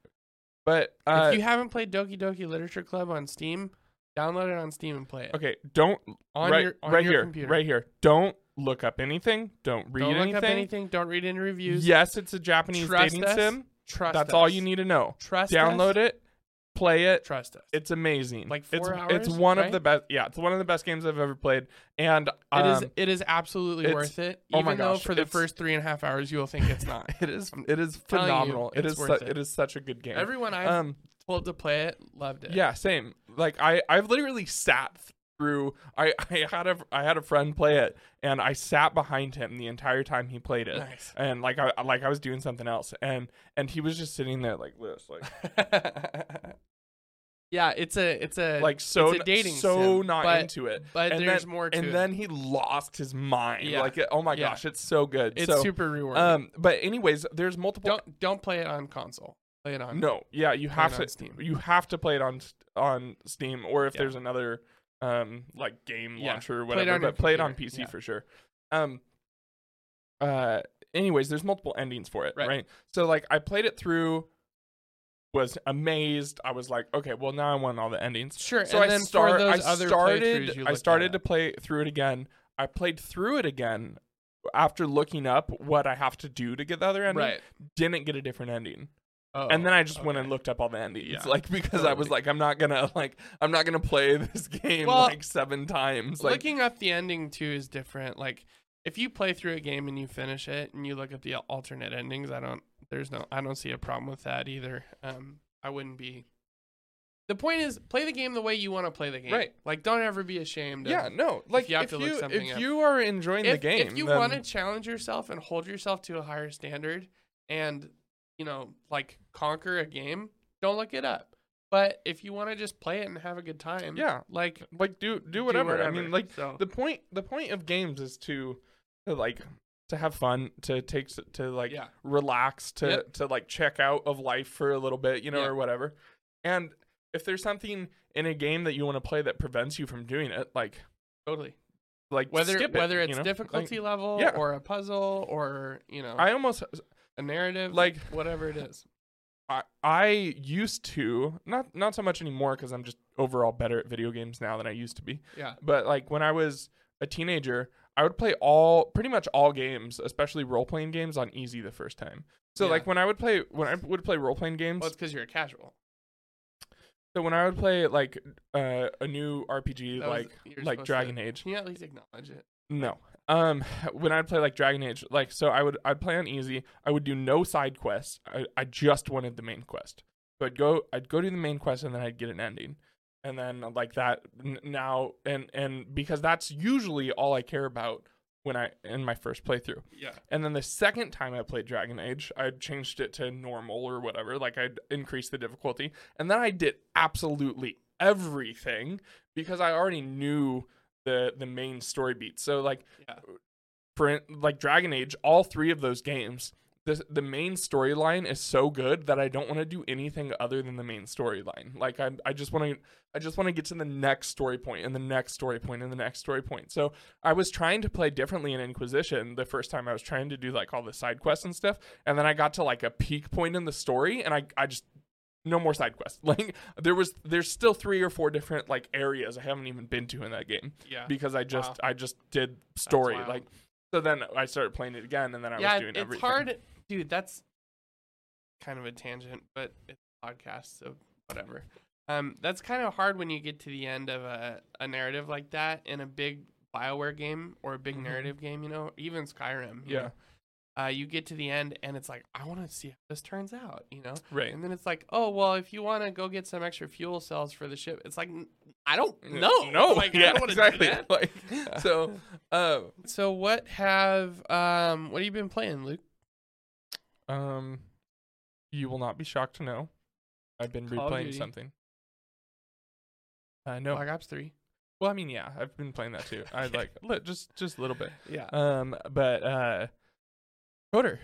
But uh if you haven't played Doki Doki Literature Club on Steam, Download it on Steam and play it. Okay, don't On right, your on right your here, computer. right here. Don't look up anything. Don't read Don't look anything. up anything. Don't read any reviews. Yes, it's a Japanese Trust dating us. sim. Trust That's us. all you need to know. Trust Download us. it, play it. Trust us. It's amazing. Like it's, four It's hours, one of the best. Yeah, it's one of the best games I've ever played. And It um, is. It is absolutely worth it. oh Even my though for the first three and a half hours you will think it's not. it is. It is telling you, phenomenal. it is su- it. it is such a good game. Everyone I've um. told to play it loved it. Yeah, same. Like I, I've literally sat through. I, I had a, I had a friend play it, and I sat behind him the entire time he played it. Nice. And like I, like I was doing something else, and and he was just sitting there like this, like yeah, it's a it's a like so it's a dating so sim, not but- into it. but and there's then, more to and it. then he lost his mind. Yeah. Like oh my Yeah. gosh, it's so good. it's so, super rewarding. um, but anyways, there's multiple. don't don't play it on console. Play it on No, yeah, you have to. Steam. You have to play it on on Steam, or if Yeah. there's another um like game launcher or whatever. your but play it on PC for sure. Um. Uh. Anyways, there's multiple endings for it, Right. right? So like, I played it through. Was amazed. I was like, okay, well now I want all the endings. Sure. So I then start. I started. I started to play through it again. I played through it again after looking up what I have to do to get the other ending. right. Didn't get a different ending Oh, and then I just went and looked up all the endings, Yeah, like because I oh, was like, I'm not gonna like, I'm not gonna play this game Well, like seven times. Like, Looking up the ending too is different. Like if you play through a game and you finish it and you look at the alternate endings, I don't. There's no. I don't see a problem with that either. Um, I wouldn't be. The point is, play the game the way you want to play the game. Right. Like, don't ever be ashamed. Of, yeah, no, like you have if to you look something if up. you are enjoying the game, if you then- want to challenge yourself and hold yourself to a higher standard, and you know, like conquer a game, don't look it up. But if you want to just play it and have a good time, yeah, like like do do whatever. I mean, like so. the point the point of games is to, to like to have fun, to take to like yeah, relax, to Yep. to like check out of life for a little bit, you know, Yeah. or whatever. And if there's something in a game that you want to play that prevents you from doing it, like totally. like whether it, whether you it's know? Like, difficulty level yeah. or a puzzle or you know I almost uh, a narrative like- whatever it is I I used to not not so much anymore because I'm just overall better at video games now than I used to be. yeah But like when I was a teenager, I would play all pretty much all games, especially role playing games, on easy the first time. So Yeah. like when I would play when I would play role playing games, well it's because you're a casual so when I would play like uh, a new RPG That like you're like Dragon to- Age, can you at least acknowledge it No. Um when I'd play like Dragon Age, like so I would I'd play on easy. I would do no side quests. I, I just wanted the main quest. So I'd go I'd go do the main quest and then I'd get an ending. And then like that n- now and and because that's usually all I care about when I in my first playthrough. yeah And then the second time I played Dragon Age, I changed it to normal or whatever. Like I'd increase the difficulty. And then I did absolutely everything because I already knew the the main story beats. So like yeah for like Dragon Age, all three of those games, the the main storyline is so good that I don't want to do anything other than the main storyline. Like I I just want to I just want to get to the next story point and the next story point and the next story point. So I was trying to play differently in Inquisition the first time I was trying to do like all the side quests and stuff, and then I got to like a peak point in the story and I I just no more side quests. Like there was there's still three or four different like areas I haven't even been to in that game yeah because I just Wow. I just did story like so then I started playing it again and then I yeah was doing it's everything. hard dude that's kind of a tangent but it's a podcast so whatever um that's kind of hard when you get to the end of a, a narrative like that in a big bioware game or a big Mhm. narrative game you know even skyrim you Yeah. know, uh, you get to the end and it's like I want to see how this turns out, you know. Right. And then it's like, oh well, if you want to go get some extra fuel cells for the ship, it's like I don't know. No. like, I yeah. don't wanna do exactly. that. Like so. Uh, So what have um what have you been playing, Luke? Um, you will not be shocked to know I've been Call of replaying Duty. something. I know. Black Ops Three. well, I mean, yeah, I've been playing that too. I like li- just just a little bit. Yeah. Um, but uh, KOTOR,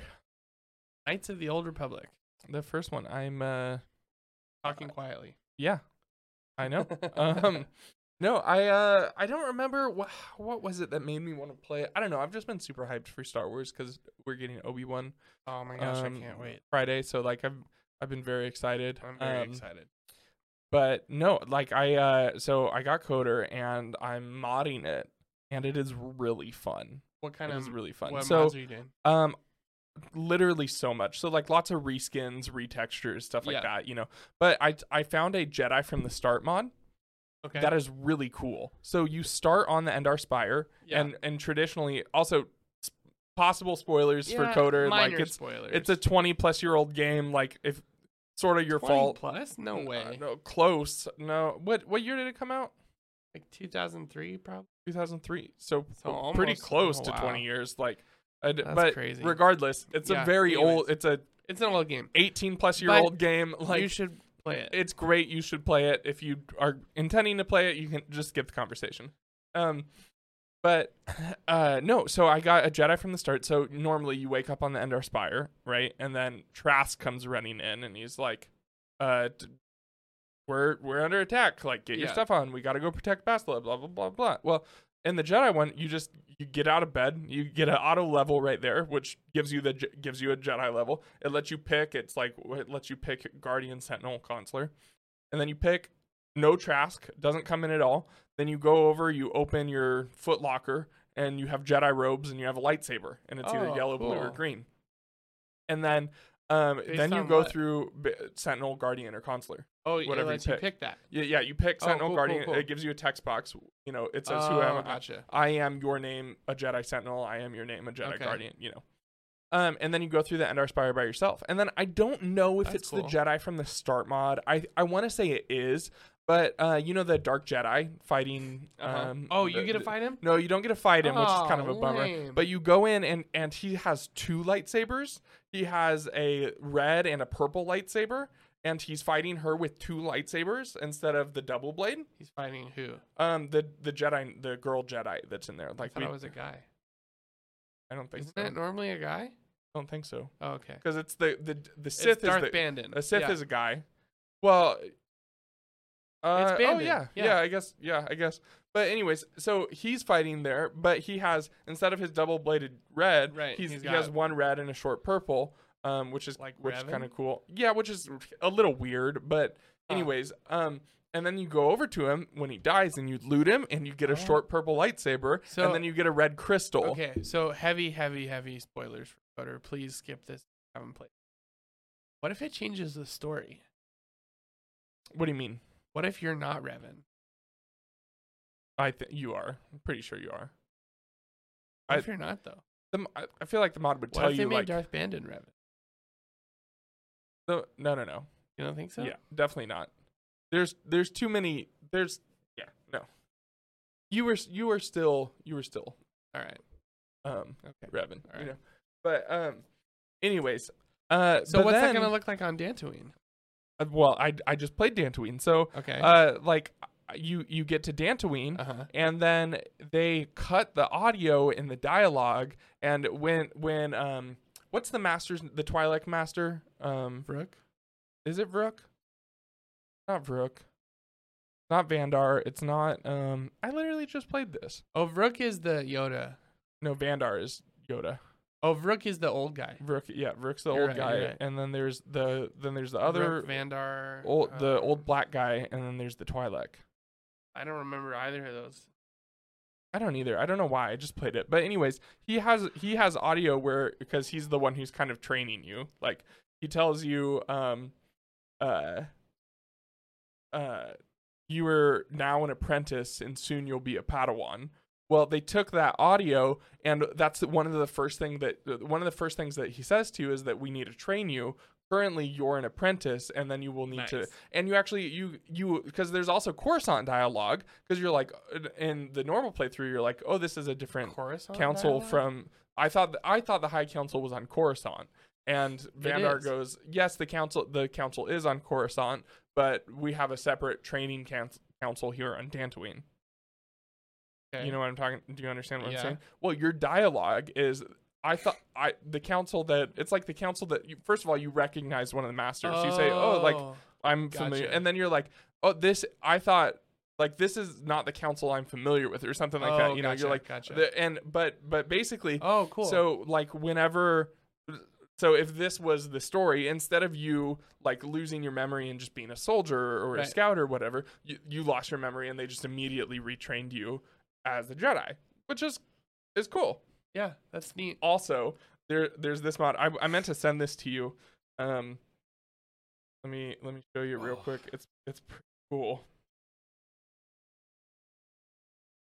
Knights of the Old Republic. the first one. I'm uh, Talking quietly. yeah, I know. um no i uh i don't remember what what was it that made me want to play it i don't know i've just been super hyped for star wars because we're getting obi-wan oh my gosh, um, I can't wait. friday so like i've i've been very excited I'm very Um, excited. but no, like I uh so I got KOTOR and I'm modding it and it is really fun. What kind It of is really fun. What so mods are you doing? um literally so much. So like lots of reskins, retextures, stuff like Yeah. that, you know. But I I found a Jedi from the start mod Okay. that is really cool. So you start on the Endar Spire Yeah. and and traditionally also possible spoilers for Yeah, KOTOR like minor it's spoilers. it's a 20 plus year old game like if sort of your 20 fault plus. No Uh, way. no close no what what year did it come out Like 2003, probably. 2003 so, So pretty close oh, to wow. 20 years like I d- That's but crazy. regardless it's Yeah, a very anyways. old it's a It's an old game. 18 plus year But old game like you should play it. it's great you should play it. If you are intending to play it you can just skip the conversation. Um but uh no so i got a jedi from the start. So normally you wake up on the endar spire right? And then trask comes running in and he's like uh d- we're we're under attack. Like get your stuff on. We got to go protect Bastila, blah blah blah blah. Well in the jedi one you just you get out of bed you get an auto level right there which gives you the gives you a jedi level. It lets you pick it's like it lets you pick guardian sentinel consular and then you pick no trask doesn't come in at all. Then you go over you open your foot locker and you have jedi robes and you have a lightsaber and it's either Oh, yellow blue or green. And then um, Based then you on go what? through B- sentinel guardian or consular oh, it whatever you lets you pick. that. yeah, yeah you pick Oh, sentinel cool, cool, guardian cool. it gives you a text box you know it says oh, who am I? gotcha. I am your name, a Jedi Sentinel. I am your name, a Jedi Okay. Guardian. You know, um, and then you go through the Endar Spire by yourself. And then I don't know if That's it's cool. the Jedi from the start mod. I I want to say it is, but uh, you know the Dark Jedi fighting. Uh-huh. Um, oh, you the- get to fight him? No, you don't get to fight him, which is kind of a Oh, bummer. lame. But you go in and and he has two lightsabers. He has a red and a purple lightsaber. And he's fighting her with two lightsabers instead of the double blade. He's fighting who? Um, the the Jedi, the girl Jedi that's in there. I Like thought we, it was a guy. I don't think Isn't so. it normally a guy? I don't think so. Oh, okay. because it's the the the It's Sith Darth is the Bandon. a Sith yeah. is a guy. Well, uh, oh yeah, yeah, yeah. I guess, yeah, I guess. But anyways, so he's fighting there, but he has instead of his double bladed red, Right, he's, he's he has one red and a short purple, um, which is Like which kind of cool. Yeah, which is a little weird, but anyways, um. And then you go over to him when he dies, and you loot him, and you get a Oh. short purple lightsaber, So- and then you get a red crystal. Okay, so heavy, heavy, heavy spoilers for KOTOR. Please skip this. Haven't played. What if it changes the story? What do you mean? What if you're not Revan? I think you are. I'm pretty sure you are. What I- if you're not though? The, I I feel like the mod would What tell if they you made like Darth Bandon Revan? the, no no no You don't think so? yeah definitely not. There's there's too many there's yeah no. You were you were still you were still All right. um Okay. Revan All you know but um anyways uh So what's then, that gonna look like on Dantooine? Uh, well I I just played Dantooine so Okay. uh like you you get to Dantooine Uh huh. and then they cut the audio in the dialogue and when when um what's the master's the Twi'lek master um Brooke. is it Vrook not Vrook not Vandar it's not um I literally just played this Oh, Vrook is the Yoda. no Vandar is Yoda Oh, Vrook is the old guy. Vrook yeah Vrook's the You're old right, guy you're right. and then there's the then there's the other Vrook, Vandar. old the uh, old black guy and then there's the Twi'lek I don't remember either of those. I don't either. I don't know why. I just played it. But anyways, he has he has audio where because he's the one who's kind of training you. Like he tells you um uh uh you are now an apprentice and soon you'll be a Padawan. Well, they took that audio and that's one of the first thing that one of the first things that he says to you is that we need to train you. Currently, you're an apprentice, and then you will need to and you actually you you because there's also Coruscant dialogue because you're like uh, in the normal playthrough you're like oh this is a different Coruscant council dialogue? from I thought th- I thought the High Council was on Coruscant and Vandar goes yes the council the council is on Coruscant but we have a separate training can- council here on Dantooine. Okay. You know what I'm talking? Do you understand what Yeah. I'm saying? Well, your dialogue is. I thought I the council that it's like the council that you first of all you recognize one of the masters. You say, "Oh, like oh, I'm familiar," and then you're like, "Oh, this I thought like this is not the council I'm familiar with," or something like Oh, that. You know, you're like, gotcha. the, and but but basically, oh, cool. so like whenever so if this was the story, instead of you like losing your memory and just being a soldier or a scout or whatever, you, you lost your memory and they just immediately retrained you as a Jedi, which is is cool. Yeah, that's neat. Also, there there's this mod. I, I meant to send this to you. Um, let me let me show you real Oh. quick. It's it's pretty cool.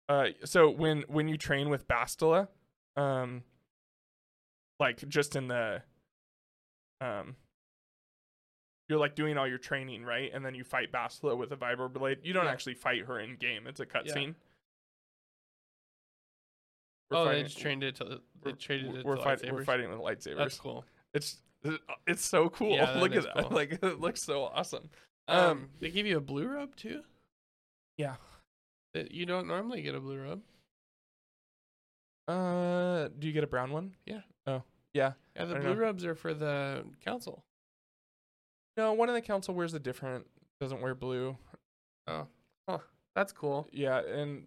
Uh, so when when you train with Bastila, um, like just in the, um, you're like doing all your training right, and then you fight Bastila with a vibro blade. You don't Yeah. actually fight her in game; it's a cutscene. We're oh, they just trained it to they traded it we're, to fight- we're fighting with lightsabers. That's cool. It's it's so cool. Yeah, Look at is that. cool. Like it looks so awesome. Um, Um, they give you a blue rub too. Yeah. You don't normally get a blue rub. Uh, do you get a brown one? Yeah. Oh, yeah. Yeah, the blue know. rubs are for the council. No, one of the council wears a different. Doesn't wear blue. Oh, huh. That's cool. Yeah, and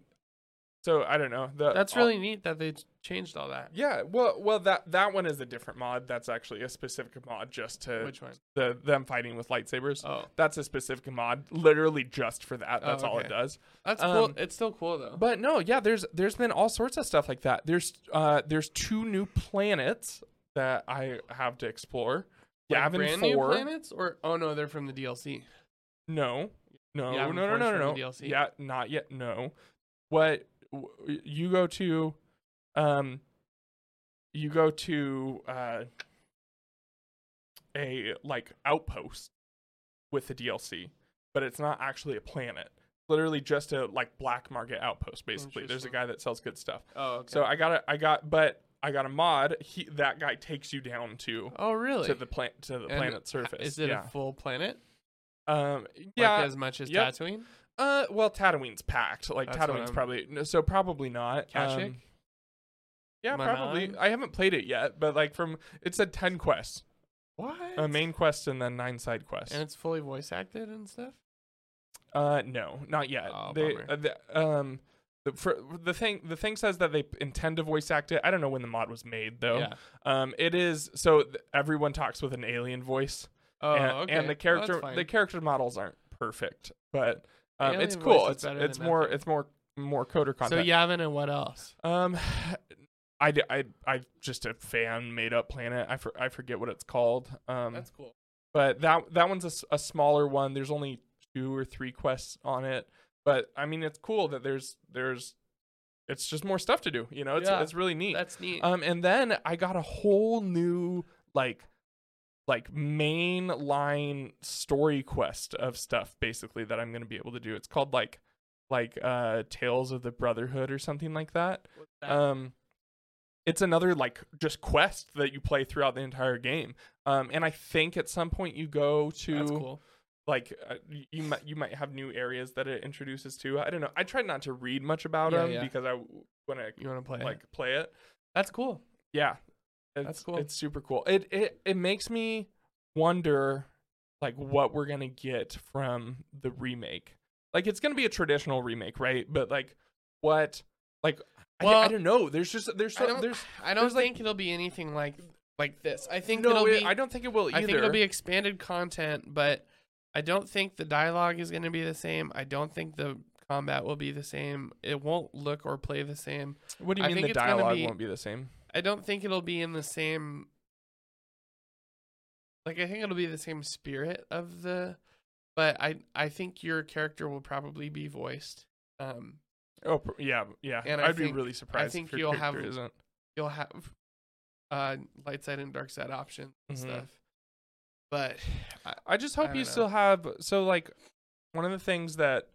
so I don't know. The That's all- really neat that they changed all that. Yeah, well, well, that that one is a different mod. That's actually a specific mod just to Which one? the them fighting with lightsabers. Oh, That's a specific mod, literally just for that. Oh, That's all it does. that's cool. Um, It's still cool though. But no, yeah, there's there's been all sorts of stuff like that. There's uh there's two new planets that I have to explore. like Yavin brand new four. planets, or oh no, they're from the DLC. No, no, Yavin no, no, 4 no, no, no. Yeah, not yet. No. What you go to, um, you go to uh a like outpost with the DLC, but it's not actually a planet. Literally just a like black market outpost. Basically, there's a guy that sells good stuff. Oh, okay. So I got a, I got, but I got a mod. He that guy takes you down to oh really? to the plant to the And planet surface. Is it yeah. a full planet? um. Like as much as yep. Tatooine? Uh. Well, Tatooine's packed. Like That's Tatooine's probably no, so probably not. Kashyyyk? Um, yeah, I probably. nine? I haven't played it yet, but like from it said ten quests, What? a main quest and then nine side quests. and it's fully voice acted and stuff. Uh, no, not yet. Oh, they, uh, the, um, the, for the thing, the thing says that they intend to voice act it. I don't know when the mod was made though. Yeah. Um, it is so th- everyone talks with an alien voice, Oh, and, okay. and the character, the character models aren't perfect, but um, it's cool. It's it's more nothing. it's more more KOTOR content. so. Yavin and what else? Um, I, I, I just a fan made up planet. I, for, I forget what it's called. Um, That's cool. but that that one's a smaller one. There's only two or three quests on it, but I mean it's cool that there's there's it's just more stuff to do. You know, it's Yeah, it's really neat. That's neat. Um, and then I got a whole new like like main line story quest of stuff basically that I'm gonna be able to do. It's called like like uh Tales of the Brotherhood or something like that. That? Um, it's another like just quest that you play throughout the entire game. Um, and I think at some point you go to That's cool. like uh, you might you might have new areas that it introduces to. I don't know. I tried not to read much about Yeah, them yeah. because I want to You want to play it? like play it. That's cool. Yeah, it's, That's cool. It's super cool. It it it makes me wonder like what we're gonna get from the remake. Like it's gonna be a traditional remake, right? But like what like I, Well, I don't know. There's just there's I so, don't, there's I don't there's, like- think it'll be anything like like this. I think no. it'll it- be. I don't think it will either. I think it'll be expanded content, but I don't think the dialogue is going to be the same. I don't think the combat will be the same. It won't look or play the same. what do you I mean think the dialogue be- won't be the same? I don't think it'll be in the same. Like I think it'll be the same spirit of the, but I I think your character will probably be voiced. Um, Oh yeah, yeah. And I I'd be really surprised. I think if your you'll character have- isn't. you'll have, uh, light side and dark side options and Mhm. stuff. But I, I just hope don't you know. still have so like one of the things that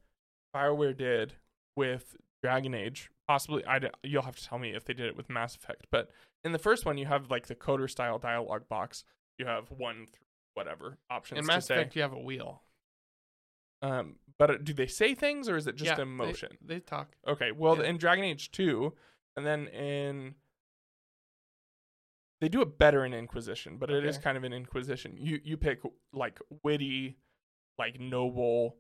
BioWare did with Dragon Age, possibly I you'll have to tell me if they did it with Mass Effect, but in the first one you have like the KOTOR style dialogue box. You have one through whatever options in Mass say. Effect you have a wheel. Um, but uh, do they say things or is it just Yeah, emotion? They, talk. Okay, well Yeah. in Dragon Age 2 and then in they do it better in Inquisition, but it is kind of an Inquisition. You you pick like witty, like noble,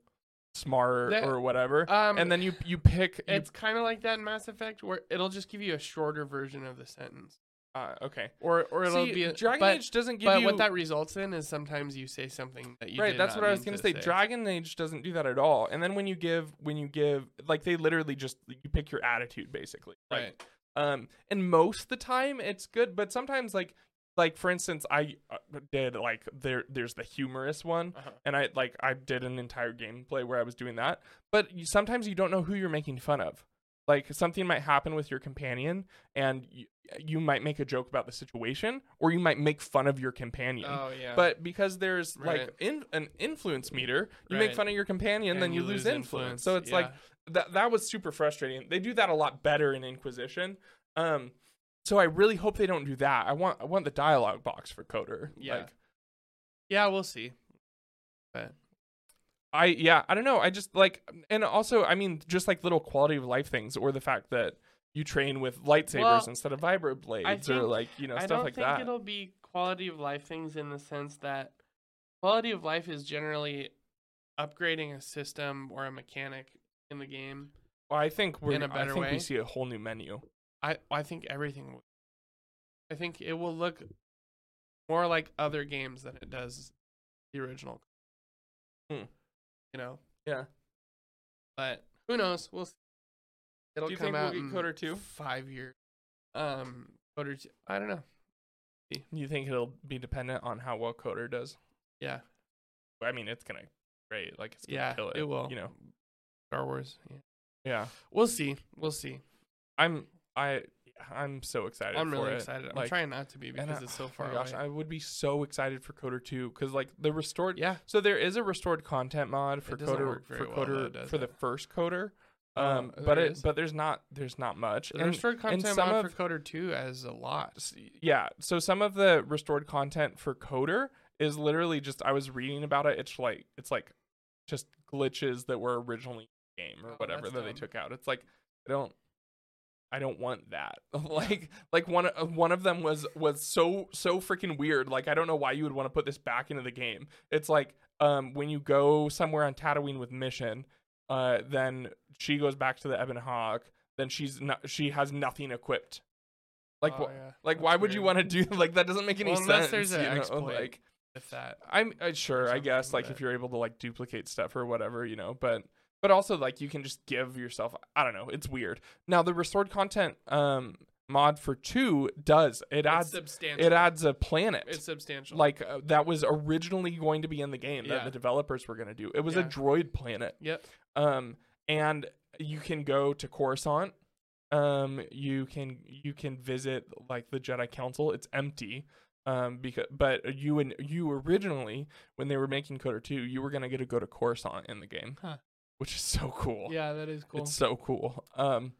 smart That- or whatever. Um, and then you you pick you, it's kind of like that in Mass Effect, where it'll just give you a shorter version of the sentence. Uh, okay. or or it'll See, be a, Dragon but, Age doesn't give but you what that results in is sometimes you say something that you right. That's what I was gonna to say. Dragon Age doesn't do that at all. And then when you give when you give like they literally just you pick your attitude basically. Like, right Um, and most of the time it's good, but sometimes like like for instance, I uh, did like there there's the humorous one, Uh-huh. and I like I did an entire gameplay where I was doing that. But you, sometimes you don't know who you're making fun of. Like something might happen with your companion, and you, you might make a joke about the situation, or you might make fun of your companion. oh yeah But because there's Right. like in, an influence meter, you make fun of your companion, then And you, lose influence. So it's like that that was super frustrating. They do that a lot better in Inquisition. Um, so I really hope they don't do that. I want I want the dialogue box for KOTOR. Yeah. Like yeah we'll see but I yeah I don't know. I just like and also I mean just like little quality of life things or the fact that you train with lightsabers Well, instead of vibro blades or like you know I stuff don't like think that. it'll be quality of life things in the sense that quality of life is generally upgrading a system or a mechanic in the game. Well, I think we're in a I better think we see a whole new menu. I I think everything. I think it will look more like other games than it does the original. Hmm. You know, Yeah. but who knows? We'll. See. It'll Do you come think we'll out get in KOTOR 2? Five years. Um, KOTOR. Two, I don't know. You think it'll be dependent on how well KOTOR does? Yeah. I mean, it's gonna great. Like it's gonna Yeah. kill it. It will. You know. Star Wars. Yeah. Yeah. We'll see. We'll see. I'm I I'm so excited. I'm really it. excited. I'm Like, trying not to be because I- it's so oh far my gosh, away. I would be so excited for KOTOR 2 because like the restored. yeah. So there is a restored content mod for KOTOR for well, KOTOR does for the first KOTOR. Oh, Um, but it is? but there's not there's not much. The And restored content some mod of- for KOTOR 2 has a lot. yeah, so some of the restored content for KOTOR is literally just I was reading about it. It's like it's like just glitches that were originally in the game or Oh, whatever that they took out. It's like I don't I don't want that. like like one uh, one of them was was so so freaking weird. Like I don't know why you would want to put this back into the game. It's like um when you go somewhere on Tatooine with Mission, uh then she goes back to the Ebon Hawk, then she's not she has nothing equipped. Like Oh, wh- yeah. like That's why would you want to do like that doesn't make any Well, unless sense. there's an you know? exploit. Like If that. I'm uh, sure, I guess, like if you're able to like duplicate stuff or whatever, you know, but but also like you can just give yourself I don't know, it's weird. Now the restored content um mod for 2 does it adds substantial. it adds a planet. It's substantial. like uh, that was originally going to be in the game that Yeah. the developers were going to do. It was a droid planet. Yep. Um and you can go to Coruscant. Um you can you can visit like the Jedi Council. It's empty. Um because but you and you originally when they were making KOTOR 2, you were going to get to go to Coruscant in the game. Huh. Which is so cool. Yeah, that is cool. It's so cool. Um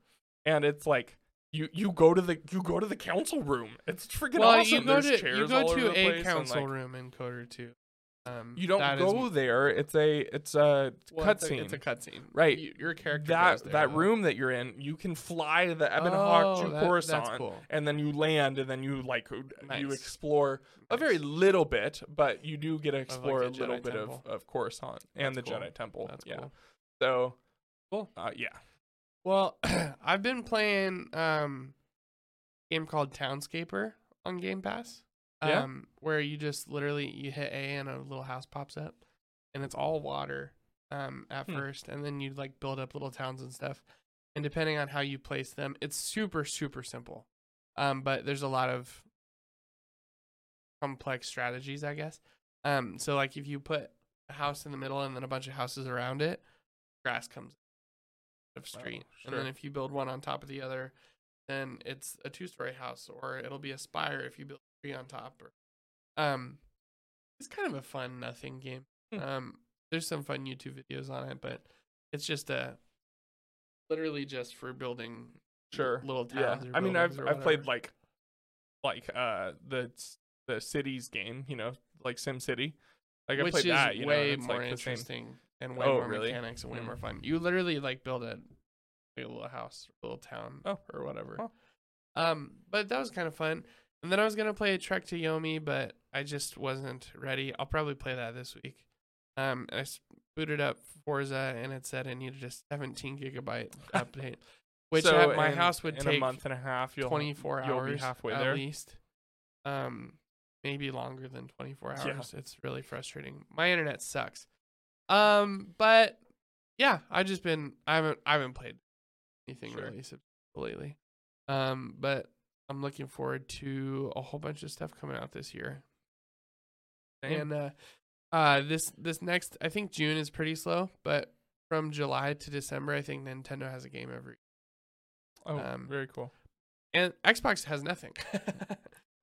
and it's like you you go to the you go to the council room. It's freaking well, awesome. you go There's to you go to the a council like, room in KOTOR 2. Um, You don't that is- go there. It's a it's a well, cutscene. It's a, a cutscene. Right. You, your character that there, that though. room that you're in, you can fly the Ebon Hawk Oh, to that- Coruscant, cool. and then you land, and then you like you Nice. explore a very little bit, but you do get to like, explore the a little Jedi bit of, of Coruscant and That's the cool. Jedi Temple. That's yeah. cool. So Cool. Uh, yeah. Well, I've been playing um a game called Townscaper on Game Pass. Yeah? Um where you just literally you hit A and a little house pops up and it's all water um at Hmm. first and then you like build up little towns and stuff. And depending on how you place them, it's super super simple. Um but there's a lot of complex strategies, I guess. Um so like if you put a house in the middle and then a bunch of houses around it, grass comes of street. And then if you build one on top of the other, then it's a two story house, or it'll be a spire if you build three on top. Or, um, it's kind of a fun nothing game. Hmm. Um, there's some fun YouTube videos on it, but it's just a literally just for building Sure. little Yeah. towns. or I mean, I've I've played like like uh the the cities game, you know, like Sim City. Like I which played is that, you know, way it's more like interesting and way Oh, more really? mechanics and way Hmm. more fun. You literally like build a, a little house, a little town, Oh. or whatever. Huh. Um, but that was kind of fun. And then I was gonna play a Trek to Yomi, but I just wasn't ready. I'll probably play that this week. Um, I booted up Forza and it said it needed a 17 gigabyte update. which So at my in- house would in take a month and a half. You'll 24 you'll hours be halfway at there. least. Um, maybe longer than 24 Yeah. hours. It's really frustrating. My internet sucks. Um, but yeah, I've just been I haven't I haven't played anything Sure. really lately. Um, but I'm looking forward to a whole bunch of stuff coming out this year. And uh, uh, this this next I think June is pretty slow, but from July to December, I think Nintendo has a game every oh, um, very cool. and Xbox has nothing.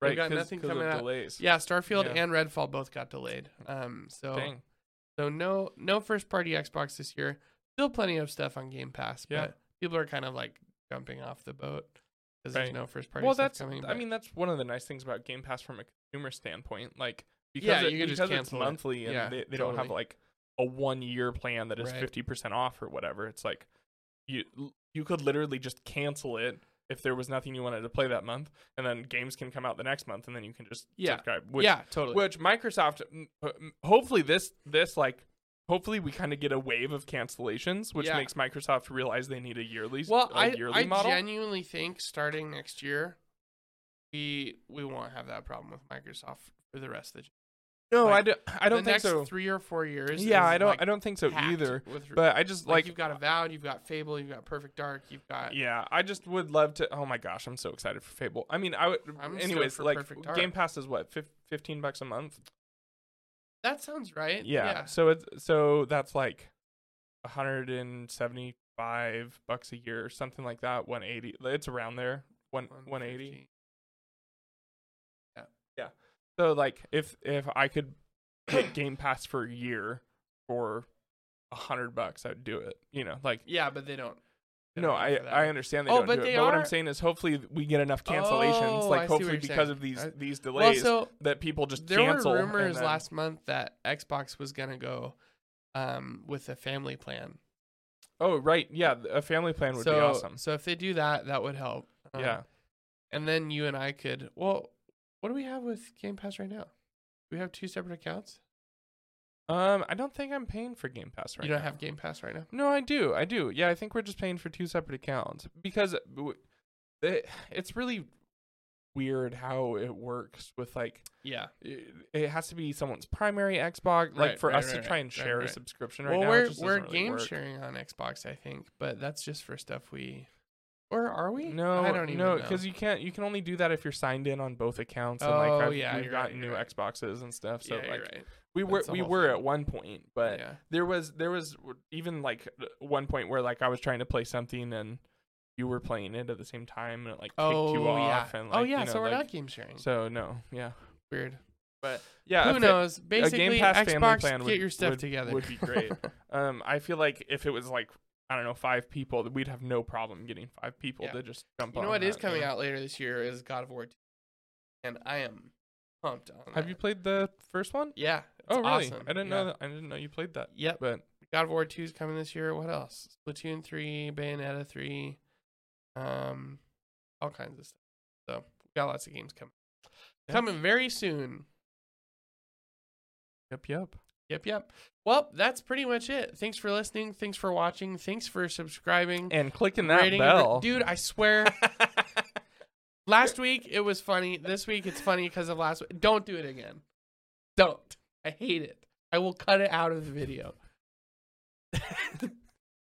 Right, got nothing coming of out. delays. Yeah, Starfield Yeah. and Redfall both got delayed. Um, so Dang. So no no first party Xbox this year. Still plenty of stuff on Game Pass, Yeah. but people are kind of like jumping off the boat because there's no first party Well, stuff that's. coming. I mean, that's one of the nice things about Game Pass from a consumer standpoint. Like because Yeah, it, you can just because it's cancel it. monthly and Yeah, they, they don't have like a one year plan that is Right. fifty percent off or whatever. It's like you you could literally just cancel it if there was nothing you wanted to play that month, and then games can come out the next month, and then you can just Yeah. subscribe. Which, yeah, totally. which Microsoft uh, hopefully this this like hopefully we kind of get a wave of cancellations, which Yeah. makes Microsoft realize they need a yearly well, a I yearly I model. genuinely think starting next year, we we won't have that problem with Microsoft for the rest of the. No, like, I, don't. I don't the think next so. Three or four years. Yeah, I don't like, I don't think so either. With, But I just like, like, you've got Avowed, you've got Fable, you've got Perfect Dark, you've got yeah, I just would love to. Oh my gosh, I'm so excited for Fable. I mean, I would. I'm anyways, for like Perfect Dark. Game Pass is what fif- fifteen bucks a month. That sounds right. Yeah, so it's so that's like 175 bucks a year or something like that. 180. It's around there. One 180. 150. So like if if I could get Game Pass for a year for a hundred bucks, I'd do it. You know, like Yeah, but they don't. they no, don't I. I understand they Oh, don't but do they it. But what I'm saying is, hopefully we get enough cancellations. Oh, like I hopefully because saying. of these these Well, delays so that people just there cancel. were and rumors then- last month that Xbox was gonna go um, with a family plan. Oh right, yeah, a family plan would so, be awesome. So if they do that, that would help. Um, yeah. And then you and I could. Well, what do we have with Game Pass right now? Do we have two separate accounts? Um, I don't think I'm paying for Game Pass right now. you don't now. have Game Pass right now. No, I do. I do. Yeah, I think we're just paying for two separate accounts because it, it's really weird how it works with like Yeah. it, it has to be someone's primary Xbox. Like for right, us to right, try right, and right, share a right. subscription right well, now, we're we're really game work. sharing on Xbox, I think, but that's just for stuff we. Or are we? No, I don't even no, know. because you can't. You can only do that if you're signed in on both accounts. And Oh, like I've, yeah, we've you're gotten right, new right. Xboxes and stuff. So yeah, like you're right. we were That's the we whole were thing. at one point, but yeah. there was there was w- even like one point where like I was trying to play something and you were playing it at the same time and it like kicked Oh you yeah. off and like oh yeah. you know, so we're like, not game sharing. so no yeah Weird. but yeah Who if it- knows? a Basically, Game Pass family Xbox, plan get would, your stuff would, together. would be great um I feel like if it was like I don't know five people that we'd have no problem getting five people Yeah. to just jump on. you know what is that, coming know? out later this year is God of War 2. and I am pumped on. have that. you played the first one? Yeah. It's Oh really? Awesome. I didn't yeah. know that. I didn't know you played that. Yep. But God of War 2 is coming this year. What else? Splatoon 3, Bayonetta 3, um, all kinds of stuff. So we got lots of games coming. Yeah. Coming very soon. yep, yep. Yep, yep. Well, that's pretty much it. Thanks for listening. Thanks for watching. Thanks for subscribing. And clicking that rating bell, Dude, I swear. last week it was funny. This week it's funny because of last week. Don't do it again. Don't. I hate it. I will cut it out of the video.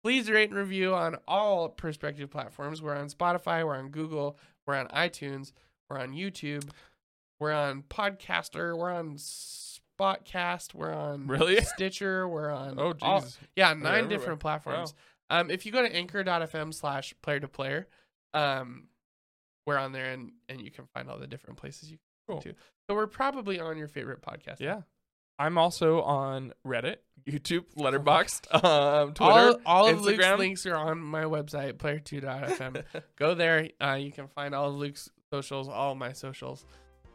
Please rate and review on all perspective platforms. We're on Spotify, we're on Google, we're on iTunes, we're on YouTube, we're on Podcaster, we're on Spotcast, we're on Really? Stitcher, we're on oh all- jeez. yeah, nine different platforms. Um, if you go to anchor.fm slash player to player, um, we're on there and, and you can find all the different places you can Cool. go to. So we're probably on your favorite podcast. Yeah. I'm also on Reddit, YouTube, Letterboxd, um, Twitter, all all of Luke's links are on my website, player2.fm. go there. Uh, you can find all Luke's socials, all my socials,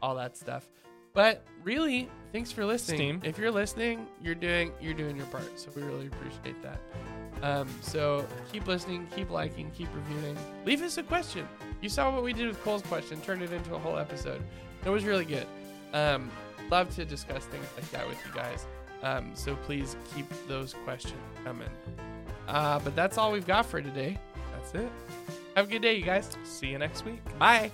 all that stuff. But really, thanks for listening. Steam. If you're listening, you're doing you're doing your part. So we really appreciate that. Um, so keep listening, keep liking, keep reviewing. Leave us a question. You saw what we did with Cole's question, turned it into a whole episode. It was really good. Um, love to discuss things like that with you guys. Um, so please keep those questions coming. Uh, but that's all we've got for today. That's it. Have a good day, you guys. See you next week. Bye.